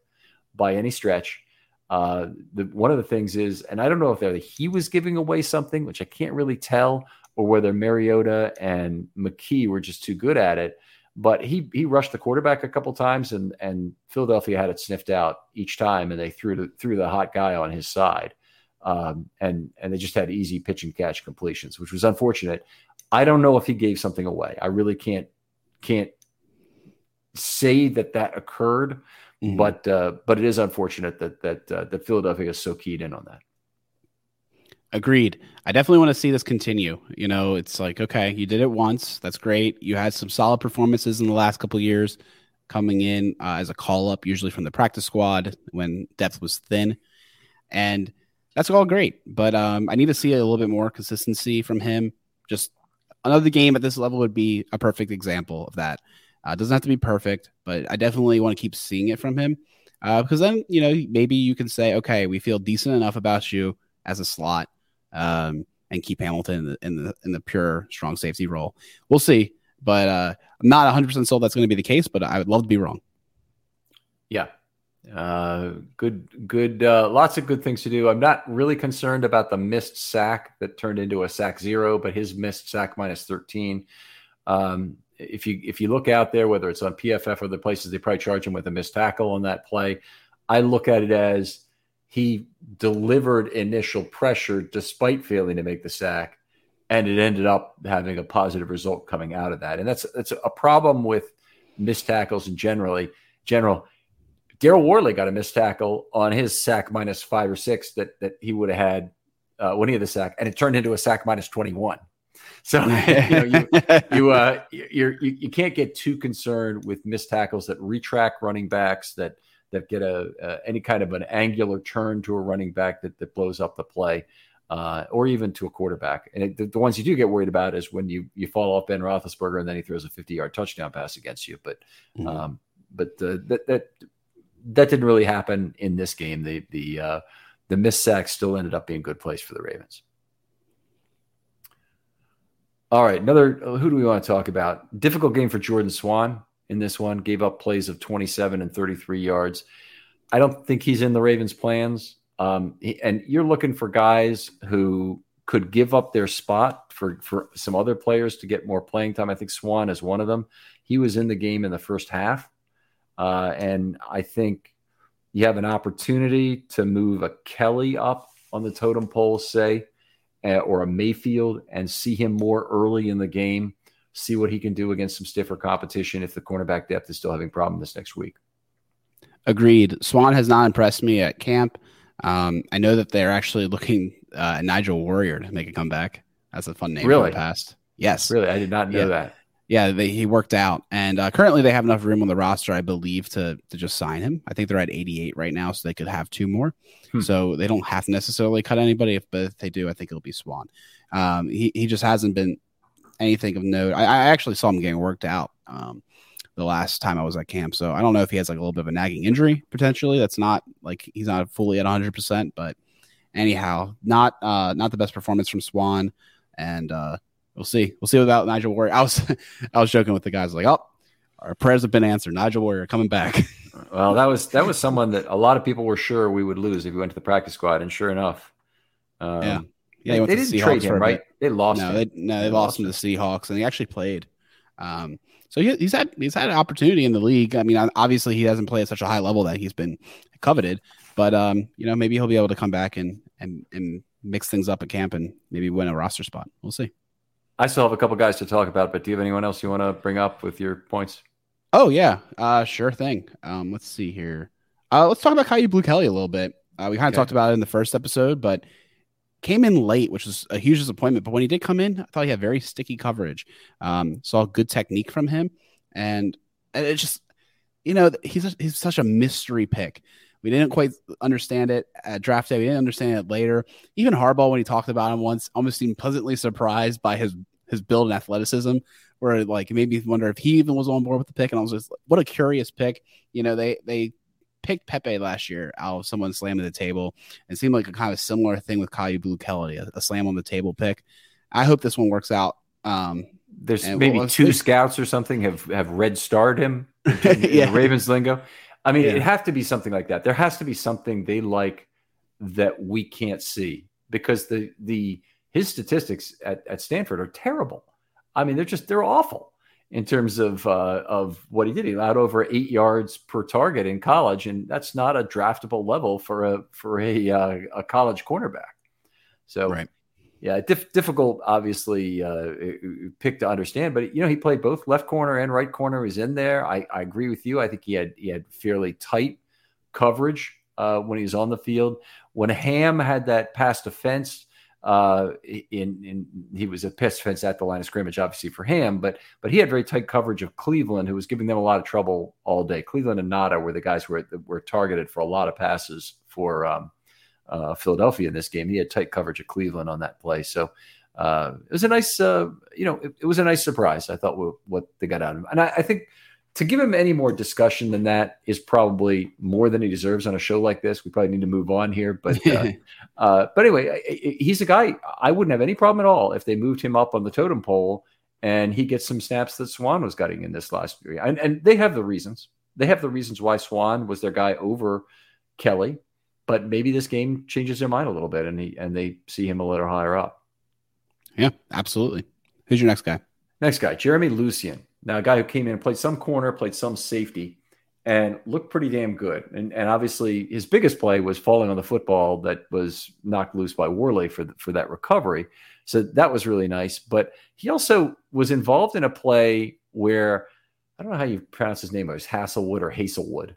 by any stretch. Uh, the, one of the things is, and I don't know if he was giving away something, which I can't really tell, or whether Mariota and McKee were just too good at it. But he he rushed the quarterback a couple times, and and Philadelphia had it sniffed out each time, and they threw the, threw the hot guy on his side, um, and and they just had easy pitch and catch completions, which was unfortunate. I don't know if he gave something away. I really can't can't say that that occurred, mm-hmm. but uh, but it is unfortunate that that uh, that Philadelphia is so keyed in on that. Agreed. I definitely want to see this continue. You know, it's like okay, you did it once. That's great. You had some solid performances in the last couple years, coming in uh, as a call up, usually from the practice squad when depth was thin, and that's all great. But um, I need to see a little bit more consistency from him. Just another game at this level would be a perfect example of that. Uh, doesn't have to be perfect, but I definitely want to keep seeing it from him uh, because then you know maybe you can say, okay, we feel decent enough about you as a slot, um, and keep Hamilton in the, in the in the pure strong safety role. We'll see, but uh, I'm not 100 percent sold that's going to be the case, but I would love to be wrong. Yeah, uh, good, good, uh, lots of good things to do. I'm not really concerned about the missed sack that turned into a sack zero, but his missed sack minus 13. Um, if you if you look out there, whether it's on PFF or the places, they probably charge him with a missed tackle on that play. I look at it as he delivered initial pressure despite failing to make the sack, and it ended up having a positive result coming out of that. And that's that's a problem with missed tackles in generally general Daryl Worley got a missed tackle on his sack minus five or six that that he would have had uh, when he had the sack, and it turned into a sack minus twenty one. So you know you you uh you you can't get too concerned with missed tackles that retract running backs that that get a, uh, any kind of an angular turn to a running back that that blows up the play. Uh, or even to a quarterback. And it, the, the, ones you do get worried about is when you you fall off Ben Roethlisberger and then he throws a 50 yard touchdown pass against you. But mm-hmm. um, but uh, that that that didn't really happen in this game. The the uh, the missed sack still ended up being a good place for the Ravens. All right, another. Who do we want to talk about? Difficult game for Jordan Swan in this one. Gave up plays of 27 and 33 yards. I don't think he's in the Ravens' plans. Um, and you're looking for guys who could give up their spot for for some other players to get more playing time. I think Swan is one of them. He was in the game in the first half. Uh, and I think you have an opportunity to move a Kelly up on the totem pole, say, uh, or a Mayfield, and see him more early in the game. See what he can do against some stiffer competition if the cornerback depth is still having problem this next week. Agreed. Swan has not impressed me at camp. Um, I know that they're actually looking uh, at Nigel Warrior to make a comeback. That's a fun name really? the past. Yes. Really? I did not know yeah. that yeah, they, he worked out, and uh, currently they have enough room on the roster, I believe, to to just sign him. I think they're at 88 right now, so they could have two more. Hmm. So they don't have to necessarily cut anybody, if, but if they do, I think it'll be Swan. Um, he he just hasn't been anything of note. I, I actually saw him getting worked out um, the last time I was at camp, so I don't know if he has like a little bit of a nagging injury potentially. That's not like he's not fully at 100, percent but anyhow, not uh, not the best performance from Swan, and uh, we'll see. We'll see without Nigel Warrior. I was I was joking with the guys like, oh, our prayers have been answered. Nigel Warrior coming back. well, that was that was someone that a lot of people were sure we would lose if we went to the practice squad, and sure enough, um, yeah, yeah, they, they didn't Seahawks trade him, right? They lost. No, him. They, no, they, they lost, lost him to the Seahawks, and he actually played. Um, so he, he's had he's had an opportunity in the league. I mean, obviously he hasn't played at such a high level that he's been coveted, but um, you know, maybe he'll be able to come back and and and mix things up at camp and maybe win a roster spot. We'll see. I still have a couple guys to talk about, but do you have anyone else you want to bring up with your points? Oh yeah, uh, sure thing. Um, let's see here. Uh, let's talk about Kyu Blu Kelly a little bit. Uh, we kind of okay. talked about it in the first episode, but came in late, which was a huge disappointment. But when he did come in, I thought he had very sticky coverage. Um, saw good technique from him, and it just, you know, he's a, he's such a mystery pick. We didn't quite understand it at draft day. We didn't understand it later. Even Harbaugh, when he talked about him once, almost seemed pleasantly surprised by his his build and athleticism, where like it made me wonder if he even was on board with the pick. And I was just what a curious pick. You know, they they picked Pepe last year out of someone slamming the table. It seemed like a kind of similar thing with Kyu Blu Kelly, a, a, slam on the table pick. I hope this one works out. Um, There's maybe well, two scouts or something have have red starred him in, in yeah. Ravens lingo. I mean, yeah. it has to be something like that. There has to be something they like that we can't see because the the his statistics at, at Stanford are terrible. I mean, they're just they're awful in terms of uh, of what he did. He allowed over eight yards per target in college, and that's not a draftable level for a for a uh, a college cornerback. So, right. yeah, diff- difficult, obviously, uh, pick to understand. But you know, he played both left corner and right corner. He's in there. I, I agree with you. I think he had he had fairly tight coverage uh, when he was on the field. When Hamm had that pass defense Uh, in in he was a pass defense at the line of scrimmage, obviously for him, but but he had very tight coverage of Cleveland, who was giving them a lot of trouble all day. Cleveland and Ngata were the guys were were targeted for a lot of passes for um, uh, Philadelphia in this game. He had tight coverage of Cleveland on that play, so uh, it was a nice, uh, you know, it, it, was a nice surprise. I thought what, what they got out of him, and I, I, think to give him any more discussion than that is probably more than he deserves on a show like this. We probably need to move on here, but uh, uh, but anyway, he's a guy I wouldn't have any problem at all if they moved him up on the totem pole and he gets some snaps that Swan was getting in this last year, and and they have the reasons. They have the reasons why Swan was their guy over Kelly, but maybe this game changes their mind a little bit, and he and they see him a little higher up. Yeah, absolutely. Who's your next guy? Next guy, Jeremy Lucien. Now, a guy who came in and played some corner, played some safety, and looked pretty damn good. And, and obviously, his biggest play was falling on the football that was knocked loose by Worley for, for that recovery. So that was really nice. But he also was involved in a play where I don't know how you pronounce his name. It was Hasselwood or Hazelwood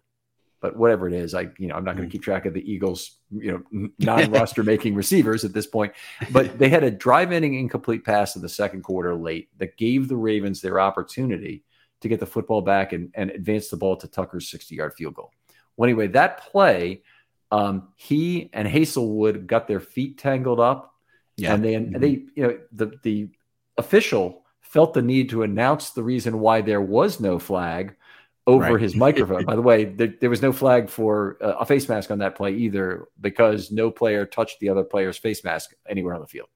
but whatever it is, I you know I'm not going to mm. keep track of the Eagles you know non-roster making receivers at this point. But they had a drive-ending incomplete pass in the second quarter late that gave the Ravens their opportunity to get the football back and, and advance the ball to Tucker's 60-yard field goal. Well, anyway, that play, um, he and Hazelwood got their feet tangled up, yeah. and they mm-hmm. and they you know the the official felt the need to announce the reason why there was no flag over right. his microphone. By the way, there, there, was no flag for uh, a face mask on that play either because no player touched the other player's face mask anywhere on the field.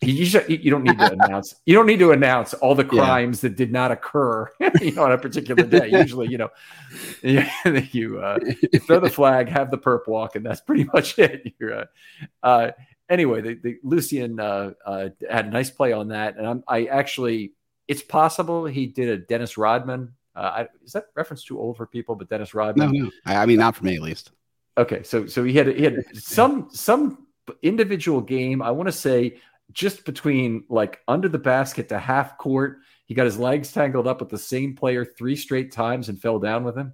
You, you, you don't need to announce. You don't need to announce all the crimes yeah. that did not occur, you know, on a particular day. Usually, you know, you, you, uh, throw the flag, have the perp walk, and that's pretty much it. You're, uh, uh, anyway, the, the Lucien uh, uh, had a nice play on that, and I'm, I actually, it's possible he did a Dennis Rodman uh, I, is that reference too old for people? But Dennis Rodman. No, no. I, I mean, not for me at least. Okay, so so he had he had some some individual game. I want to say just between like under the basket to half court. He got his legs tangled up with the same player three straight times and fell down with him.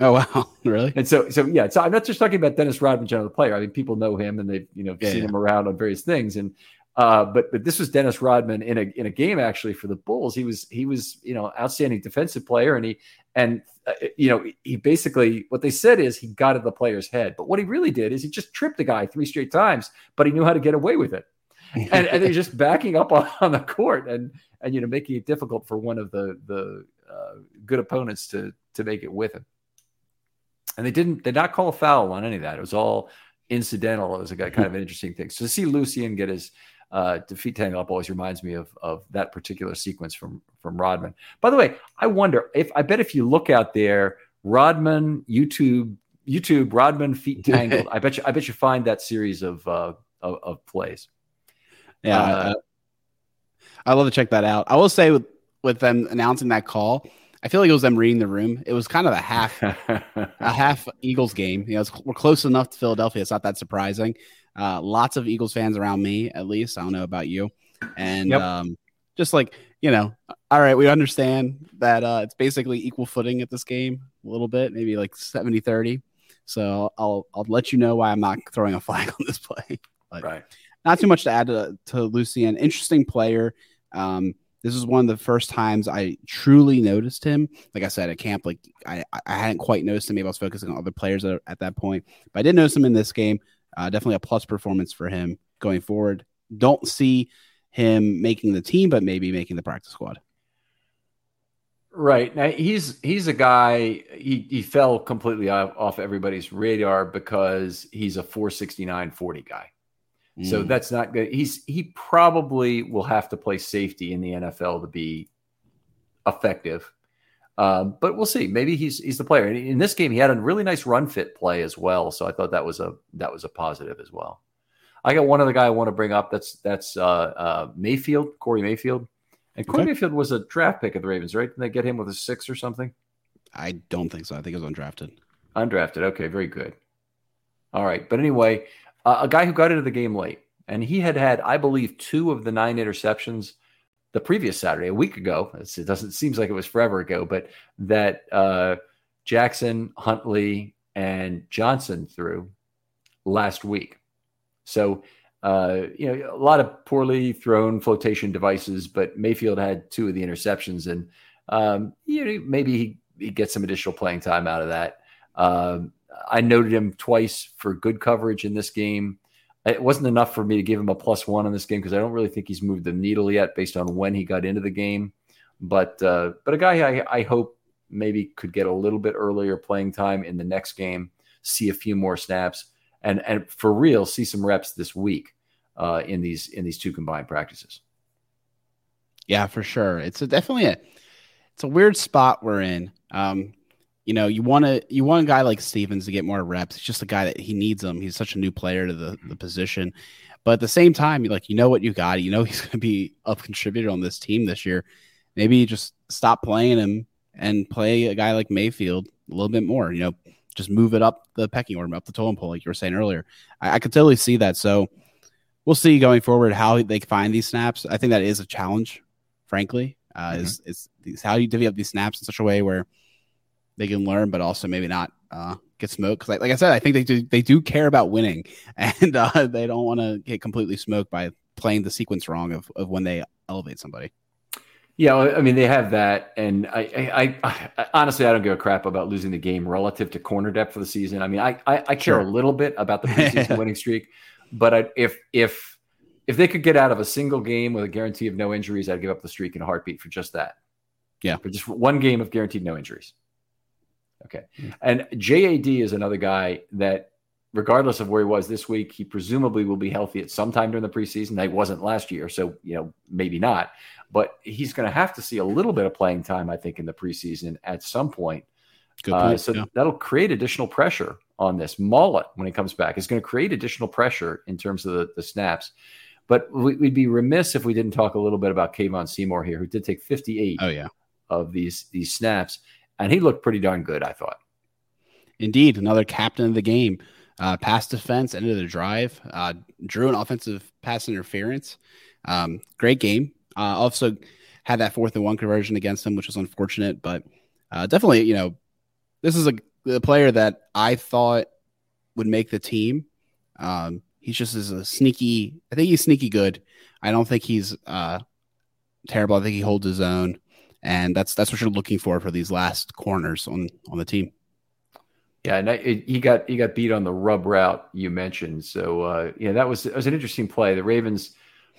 Oh wow, really? And so, so yeah. So I'm not just talking about Dennis Rodman, general player. I mean, people know him and they've you know yeah, seen yeah. him around on various things. And uh, but but this was Dennis Rodman in a in a game actually for the Bulls. He was he was you know outstanding defensive player, and he and uh, you know he basically what they said is he got at the player's head. But what he really did is he just tripped the guy three straight times, but he knew how to get away with it. and, and they're just backing up on, on, the court and and you know making it difficult for one of the the uh, good opponents to to make it with him. And they didn't they not call a foul on any of that. It was all incidental. It was a kind of an interesting thing. So to see Lucien get his uh, defeat Tangle Up always reminds me of of that particular sequence from from Rodman. By the way, I wonder if I bet if you look out there, Rodman YouTube YouTube Rodman feet tangled. I bet you I bet you find that series of uh, of, of plays. Yeah, uh, I love to check that out. I will say with with them announcing that call, I feel like it was them reading the room. It was kind of a half a half Eagles game. You know, we're close enough to Philadelphia. It's not that surprising. Uh, lots of Eagles fans around me, at least. I don't know about you. And yep. um, just like, you know, all right, we understand that uh, it's basically equal footing at this game a little bit, maybe like 70 30. So I'll, I'll let you know why I'm not throwing a flag on this play. But right. Not too much to add to, to Lucien. Interesting player. Um, this is one of the first times I truly noticed him. Like I said at camp, like I, I hadn't quite noticed him. Maybe I was focusing on other players at, at that point, but I did notice him in this game. Uh, definitely a plus performance for him going forward. Don't see him making the team, but maybe making the practice squad. Right now, he's he's a guy. He he fell completely off, off everybody's radar because he's a 469 40 guy. Mm. So that's not good. He's he probably will have to play safety in the NFL to be effective. Um, but we'll see. Maybe he's he's the player. In this game, he had a really nice run fit play as well. So I thought that was a that was a positive as well. I got one other guy I want to bring up. That's that's uh, uh, Mayfield, Corey Mayfield, and Corey okay. Mayfield was a draft pick of the Ravens, right? Didn't they get him with a six or something? I don't think so. I think it was undrafted. Undrafted. Okay, very good. All right, but anyway, uh, a guy who got into the game late, and he had had, I believe, two of the nine interceptions the previous Saturday, a week ago. It doesn't seems like it was forever ago, but that uh, Jackson, Huntley, and Johnson threw last week. So uh, you know, a lot of poorly thrown flotation devices, but Mayfield had two of the interceptions, and um, you know, maybe he, he gets some additional playing time out of that. Um, I noted him twice for good coverage in this game. It wasn't enough for me to give him a plus one in this game because I don't really think he's moved the needle yet based on when he got into the game. But uh, but a guy I, I hope maybe could get a little bit earlier playing time in the next game, see a few more snaps, and and for real see some reps this week uh, in these in these two combined practices. Yeah, for sure. It's a, definitely a it's a weird spot we're in. Um, you know, you want to you want a guy like Stephens to get more reps. It's just a guy that he needs them. He's such a new player to the, the position. But at the same time, like you know what you got. You know he's going to be a contributor on this team this year. Maybe you just stop playing him and play a guy like Mayfield a little bit more. You know, just move it up the pecking order, up the totem pole, like you were saying earlier. I, I could totally see that. So we'll see going forward how they find these snaps. I think that is a challenge, frankly. Uh, mm-hmm. Is is these, how you divvy up these snaps in such a way where they can learn, but also maybe not uh, get smoked? Because, like, like, I said, I think they do they do care about winning, and uh, they don't want to get completely smoked by playing the sequence wrong of, of when they elevate somebody. Yeah, I mean they have that, and I, I, I, honestly I don't give a crap about losing the game relative to corner depth for the season. I mean I, I, I care sure. a little bit about the preseason winning streak, but I, if if if they could get out of a single game with a guarantee of no injuries, I'd give up the streak in a heartbeat for just that. Yeah, for just one game of guaranteed no injuries. Okay, mm-hmm. and JAD is another guy that regardless of where he was this week, he presumably will be healthy at some time during the preseason. He wasn't last year, so you know maybe not. But he's going to have to see a little bit of playing time, I think, in the preseason at some point. Uh, so yeah. that'll create additional pressure on this. Maulet, when he comes back, is going to create additional pressure in terms of the, the snaps. But we, would be remiss if we didn't talk a little bit about Kevon Seymour here, who did take 58 oh, yeah. of these these snaps, and he looked pretty darn good, I thought. Indeed, another captain of the game. Uh, pass defense, end of the drive, uh, drew an offensive pass interference. Um, great game. Uh, also had that fourth and one conversion against him, which was unfortunate, but uh, definitely, you know, this is a, a, player that I thought would make the team. Um, he's just is a sneaky. I think he's sneaky good. I don't think he's uh, terrible. I think he holds his own, and that's that's what you're looking for for these last corners on on the team. Yeah, and it, he got he got beat on the rub route you mentioned. So uh, yeah, that was it was an interesting play. The Ravens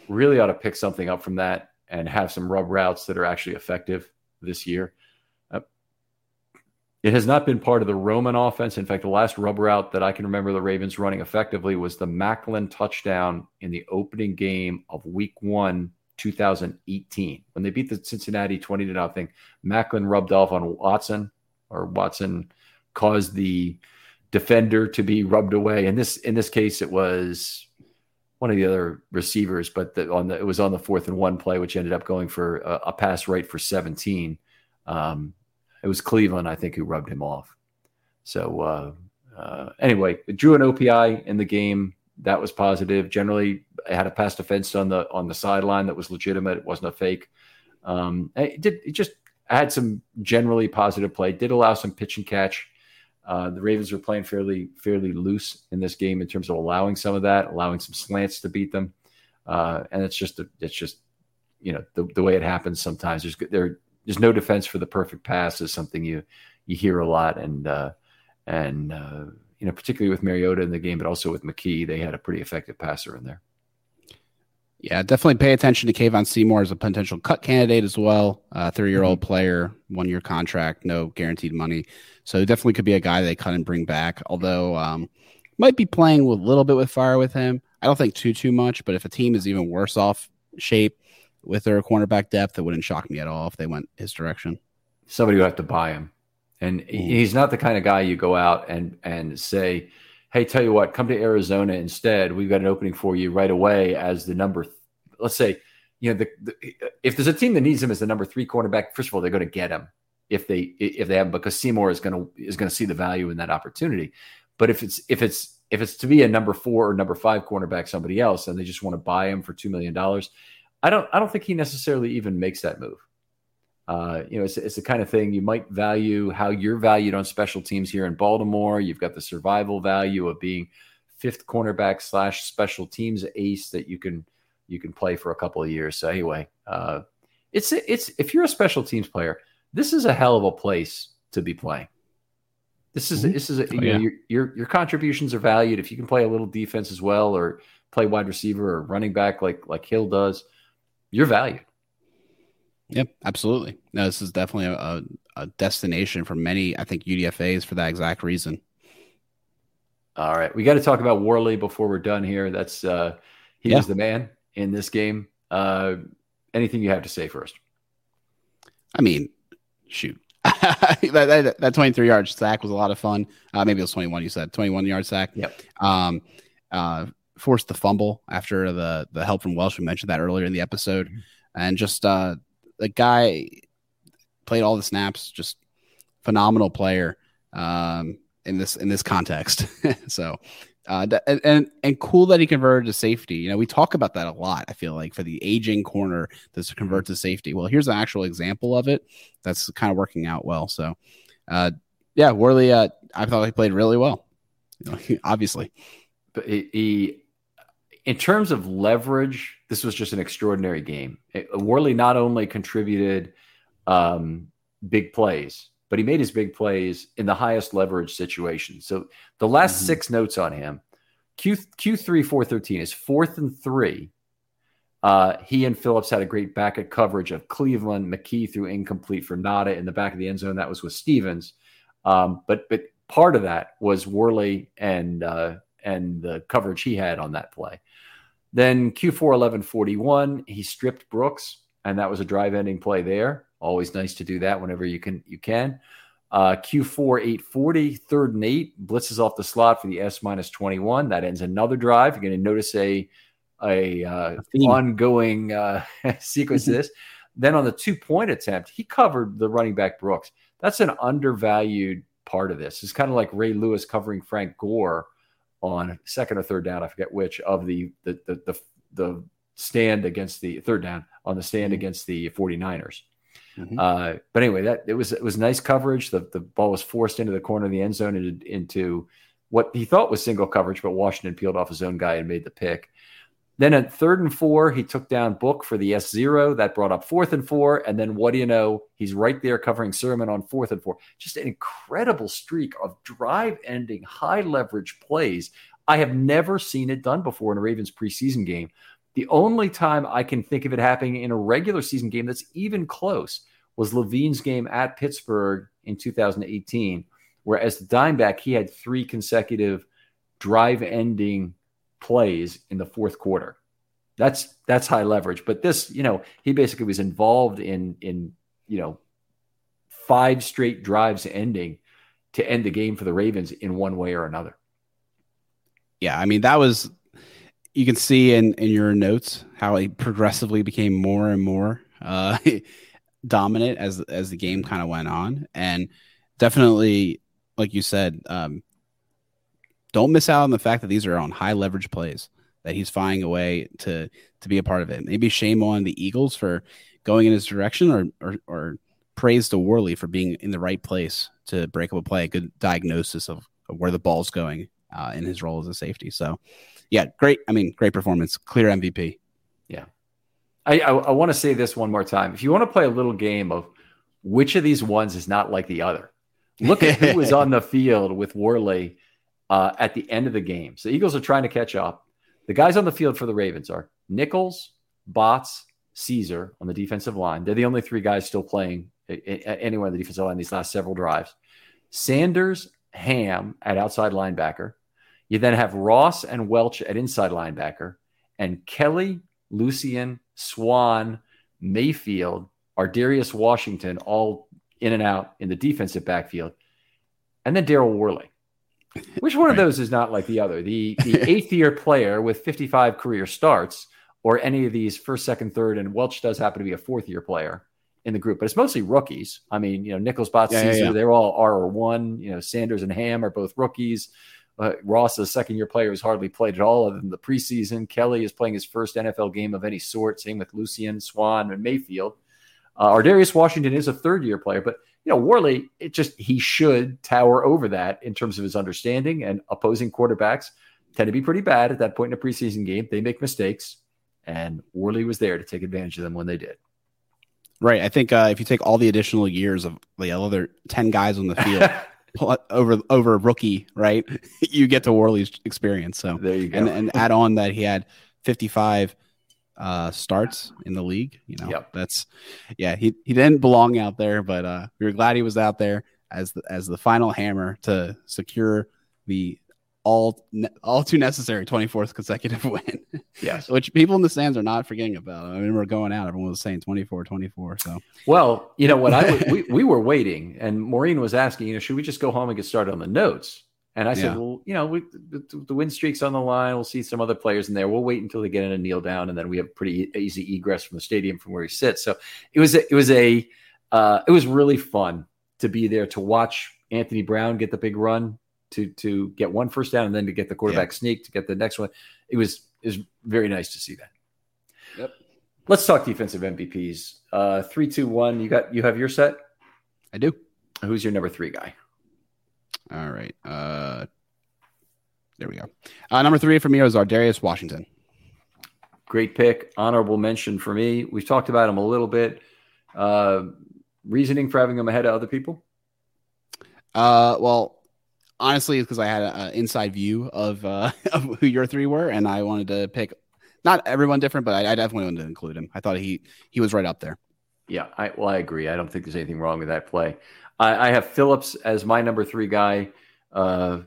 really ought to pick something up from that and have some rub routes that are actually effective this year. Uh, it has not been part of the Roman offense. In fact, the last rub route that I can remember the Ravens running effectively was the Maclin touchdown in the opening game of Week One, 2018, when they beat the Cincinnati 20 to nothing. Maclin rubbed off on Watson, or Watson caused the defender to be rubbed away. In this in this case, it was one of the other receivers, but the, on the it was on the fourth and one play, which ended up going for a, a pass right for 17. Um, it was Cleveland, I think, who rubbed him off. So uh, uh, anyway, drew an OPI in the game. That was positive. Generally, I had a pass defense on the on the sideline that was legitimate. It wasn't a fake. Um, it did it just had some generally positive play. Did allow some pitch and catch uh, the Ravens were playing fairly fairly loose in this game in terms of allowing some of that, allowing some slants to beat them, uh, and it's just a, it's just you know the, the way it happens sometimes. There's there there's no defense for the perfect pass is something you you hear a lot, and uh, and uh, you know particularly with Mariota in the game, but also with McKee, they had a pretty effective passer in there. Yeah, definitely pay attention to Kevon Seymour as a potential cut candidate as well. Uh, 30 year old mm-hmm. player, one year contract, no guaranteed money. So definitely could be a guy they cut and bring back. Although um, might be playing a little bit with fire with him. I don't think too too much. But if a team is even worse off shape with their cornerback depth, it wouldn't shock me at all if they went his direction. Somebody would have to buy him, and mm. he's not the kind of guy you go out and and say hey, tell you what, come to Arizona instead. We've got an opening for you right away as the number. Let's say, you know, the, the, if there's a team that needs him as the number three cornerback, first of all, they're going to get him if they if they have him because Seymour is going to is going to see the value in that opportunity. But if it's if it's if it's to be a number four or number five cornerback, somebody else, and they just want to buy him for two million dollars, I don't I don't think he necessarily even makes that move. Uh, you know, it's, it's the kind of thing you might value how you're valued on special teams here in Baltimore. You've got the survival value of being fifth cornerback slash special teams ace that you can you can play for a couple of years. So anyway, uh, it's it's if you're a special teams player, this is a hell of a place to be playing. This is mm-hmm. this is a, you oh, yeah. know, your, your your contributions are valued if you can play a little defense as well, or play wide receiver or running back like like Hill does. You're valued. Yep, absolutely. No, this is definitely a, a destination for many. I think UDFA's for that exact reason. All right, we got to talk about Worley before we're done here. That's uh, he yeah. was the man in this game. Uh, anything you have to say first? I mean, shoot, that, that, that, 23 yard sack was a lot of fun. Uh, maybe it was 21. You said 21 yard sack. Yep. Um, uh, forced the fumble after the the help from Welch. We mentioned that earlier in the episode, mm-hmm. and just uh, the guy played all the snaps. Just phenomenal player um, in this in this context. so uh, and, and, and cool that he converted to safety. You know, we talk about that a lot. I feel like for the aging corner that's convert to safety. Well, here's an actual example of it that's kind of working out well. So, uh, yeah, Worley, uh, I thought he played really well. You know, obviously, but he, he, in terms of leverage, this was just an extraordinary game. It, Worley not only contributed um, big plays, but he made his big plays in the highest leverage situation. So the last mm-hmm. six notes on him, Q Q3 413 is fourth and three. Uh, he and Phillips had a great back at coverage of Cleveland. McKee threw incomplete for Ngata in the back of the end zone. That was with Stephens. Um, but but part of that was Worley and uh, and the coverage he had on that play. Then Q4 1141, he stripped Brooks, and that was a drive ending play there. Always nice to do that whenever you can. You can. Uh, Q4 840, third and eight, blitzes off the slot for the S minus 21. That ends another drive. You're going to notice a a, uh, ongoing uh, sequence of this. Then on the two point attempt, he covered the running back Brooks. That's an undervalued part of this. It's kind of like Ray Lewis covering Frank Gore on second or third down. I forget which of the the the the, the stand against the third down on the stand mm-hmm. against the 49ers. Mm-hmm. Uh, but anyway, that it was it was nice coverage. The the ball was forced into the corner of the end zone into, into what he thought was single coverage, but Washington peeled off his own guy and made the pick. Then at third and four, he took down Book for the S zero. That brought up fourth and four. And then what do you know? He's right there covering Sermon on fourth and four. Just an incredible streak of drive ending, high leverage plays. I have never seen it done before in a Ravens preseason game. The only time I can think of it happening in a regular season game that's even close was Levine's game at Pittsburgh in 2018, where as the dimeback, he had three consecutive drive ending plays in the fourth quarter. That's that's high leverage. But this, you know, he basically was involved in in, you know, five straight drives ending to end the game for the Ravens in one way or another. Yeah, I mean that was you can see in in your notes how he progressively became more and more uh, dominant as as the game kind of went on, and definitely, like you said, um, don't miss out on the fact that these are on high leverage plays that he's finding a way to to be a part of it. Maybe shame on the Eagles for going in his direction, or or, or praise to Worley for being in the right place to break up a play. A good diagnosis of, of where the ball's going uh, in his role as a safety. So yeah, great. I mean, great performance. Clear MVP. Yeah. I, I, I want to say this one more time. If you want to play a little game of which of these ones is not like the other, look at who was on the field with Worley uh, at the end of the game. So Eagles are trying to catch up. The guys on the field for the Ravens are Nichols, Botts, Caesar on the defensive line. They're the only three guys still playing anywhere on the defensive line these last several drives. Sanders, Hamm at outside linebacker, you then have Ross and Welch at inside linebacker, and Kelly, Lucien, Swan, Mayfield, Ar'Darius Washington, all in and out in the defensive backfield, and then Daryl Worley. Which one right. of those is not like the other? The the eighth year player with 55 career starts, or any of these first, second, third, and Welch does happen to be a fourth year player in the group, but it's mostly rookies. I mean, you know, Nichols, Botts, yeah, yeah, yeah. they're all R or one. You know, Sanders and Hamm are both rookies. Uh, Ross, is a second year player, has hardly played at all other than the preseason. Kelly is playing his first NFL game of any sort. Same with Lucien, Swan, and Mayfield. Uh, Ar'Darius Washington is a third year player, but you know Worley, it just he should tower over that in terms of his understanding and opposing quarterbacks tend to be pretty bad at that point in a preseason game. They make mistakes, and Worley was there to take advantage of them when they did. Right. I think uh, if you take all the additional years of the other ten guys on the field over over rookie, right, you get to Worley's experience. So there you go, and, and add on that he had fifty five uh, starts in the league. You know, yep. that's yeah. He he didn't belong out there, but uh, we were glad he was out there as the, as the final hammer to secure the all all too necessary 24th consecutive win. Yes. Which people in the stands are not forgetting about. I mean, we're going out, everyone was saying 24, 24. So, well, you know what? I we, we were waiting, and Maureen was asking, you know, should we just go home and get started on the notes? And I said, well, you know, we, the, the, win streak's on the line. We'll see some other players in there. We'll wait until they get in and kneel down, and then we have pretty easy egress from the stadium from where he sits. So it was a, it was a uh, it was really fun to be there to watch Anthony Brown get the big run to to get one first down and then to get the quarterback yeah. sneak to get the next one. It was is very nice to see that. Yep. Let's talk defensive MVPs. Uh, three, two, one. You got you have your set. I do. Who's your number three guy? All right. Uh, there we go. Uh, number three for me is Ar'Darius Washington. Great pick. Honorable mention for me. We've talked about him a little bit. Uh, reasoning for having him ahead of other people? Uh, well, honestly, it's because I had an inside view of, uh, of who your three were, and I wanted to pick not everyone different, but I, I, definitely wanted to include him. I thought he he was right up there. Yeah, I, well, I agree. I don't think there's anything wrong with that play. I, I have Phillips as my number three guy. Uh,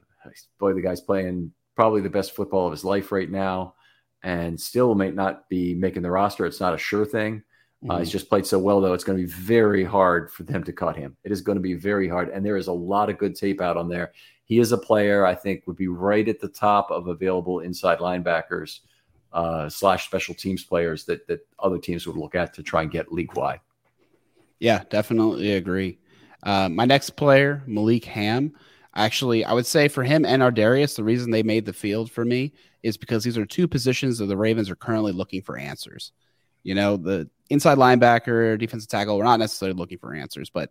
boy, the guy's playing probably the best football of his life right now, and still may not be making the roster. It's not a sure thing. Mm-hmm. Uh, he's just played so well, though. It's going to be very hard for them to cut him. It is going to be very hard, and there is a lot of good tape out on there he is a player I think would be right at the top of available inside linebackers uh, slash special teams players that that other teams would look at to try and get league wide. Yeah, definitely agree. Uh, my next player, Malik Hamm. Actually, I would say for him and Ar'Darius, the reason they made the field for me is because these are two positions that the Ravens are currently looking for answers. You know, the inside linebacker, defensive tackle, we're not necessarily looking for answers, but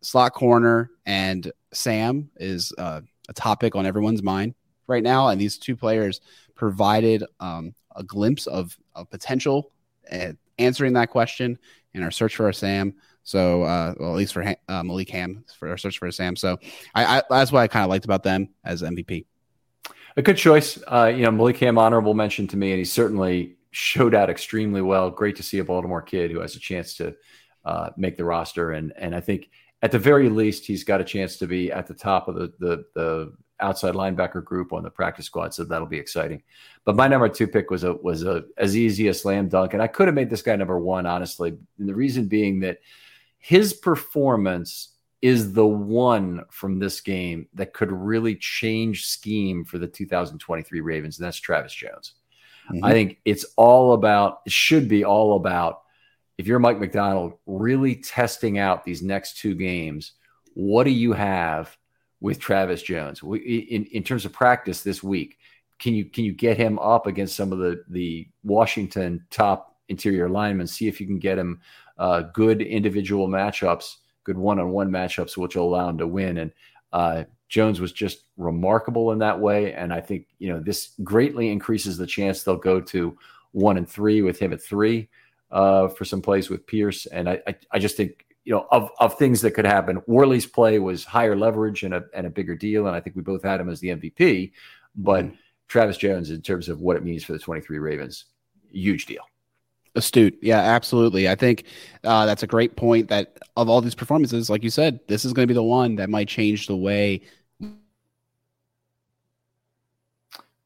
slot corner and Sam is uh, a topic on everyone's mind right now, and these two players provided um, a glimpse of, of potential at answering that question in our search for a Sam. So, uh, well, at least for uh, Malik Hamm for our search for Sam. So, I, I that's what I kind of liked about them as MVP. A good choice. Uh, you know, Malik Hamm, honorable mention to me, and he certainly showed out extremely well. Great to see a Baltimore kid who has a chance to uh, make the roster, and and I think at the very least, he's got a chance to be at the top of the, the, the outside linebacker group on the practice squad. So that'll be exciting. But my number two pick was a was a as easy a slam dunk, and I could have made this guy number one honestly. And the reason being that his performance is the one from this game that could really change scheme for the 2023 Ravens, and that's Travis Jones. Mm-hmm. I think it's all about, it should be all about if you're Mike Macdonald, really testing out these next two games, what do you have with Travis Jones in, in terms of practice this week? Can you can you get him up against some of the the Washington top interior linemen? See if you can get him uh, good individual matchups, good one on one matchups, which will allow him to win. And uh, Jones was just remarkable in that way, and I think you know this greatly increases the chance they'll go to one and three with him at three uh, for some plays with Pierce. And I, I, I, just think, you know, of, of things that could happen, Worley's play was higher leverage and a, and a bigger deal. And I think we both had him as the MVP. But mm-hmm. Travis Jones, in terms of what it means for the 23 Ravens, huge deal. Astute. Yeah, absolutely. I think uh, that's a great point that of all these performances, like you said, this is going to be the one that might change the way.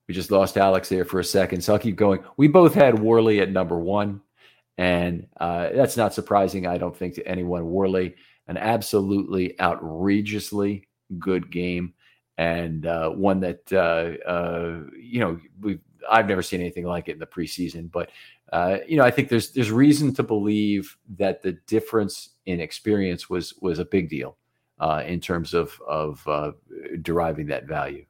We just lost Alex there for a second. So I'll keep going. We both had Worley at number one. And uh, that's not surprising, I don't think, to anyone. Worley, an absolutely outrageously good game, and uh, one that uh, uh you know we I've never seen anything like it in the preseason. But uh, you know, I think there's there's reason to believe that the difference in experience was was a big deal uh, in terms of of uh, deriving that value.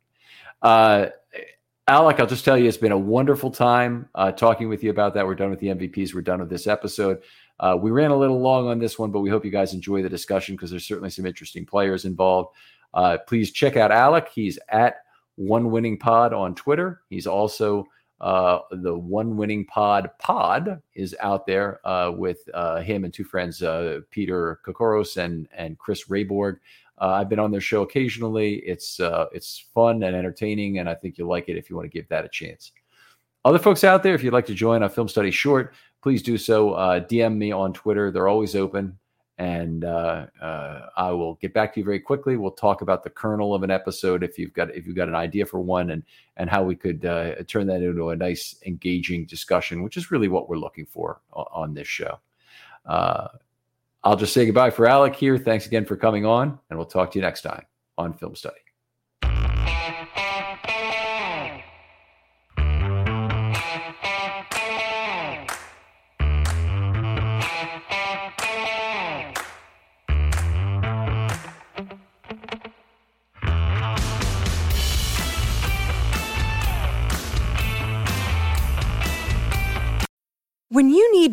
Alec, I'll just tell you, it's been a wonderful time uh, talking with you about that. We're done with the MVPs. We're done with this episode. Uh, we ran a little long on this one, but we hope you guys enjoy the discussion because there's certainly some interesting players involved. Uh, please check out Alec. He's at One Winning Pod on Twitter. He's also uh, the One Winning Pod pod is out there uh, with uh, him and two friends, uh, Peter Kokoros and and Chris Rayborg. Uh, I've been on their show occasionally. It's uh, it's fun and entertaining, and I think you'll like it if you want to give that a chance. Other folks out there, if you'd like to join a film study short, please do so. DM me on Twitter; they're always open and uh, uh, I will get back to you very quickly. We'll talk about the kernel of an episode if you've got if you've got an idea for one, and and how we could uh, turn that into a nice, engaging discussion, which is really what we're looking for on, on this show. Uh, I'll just say goodbye for Alec here. Thanks again for coming on, and we'll talk to you next time on Film Study.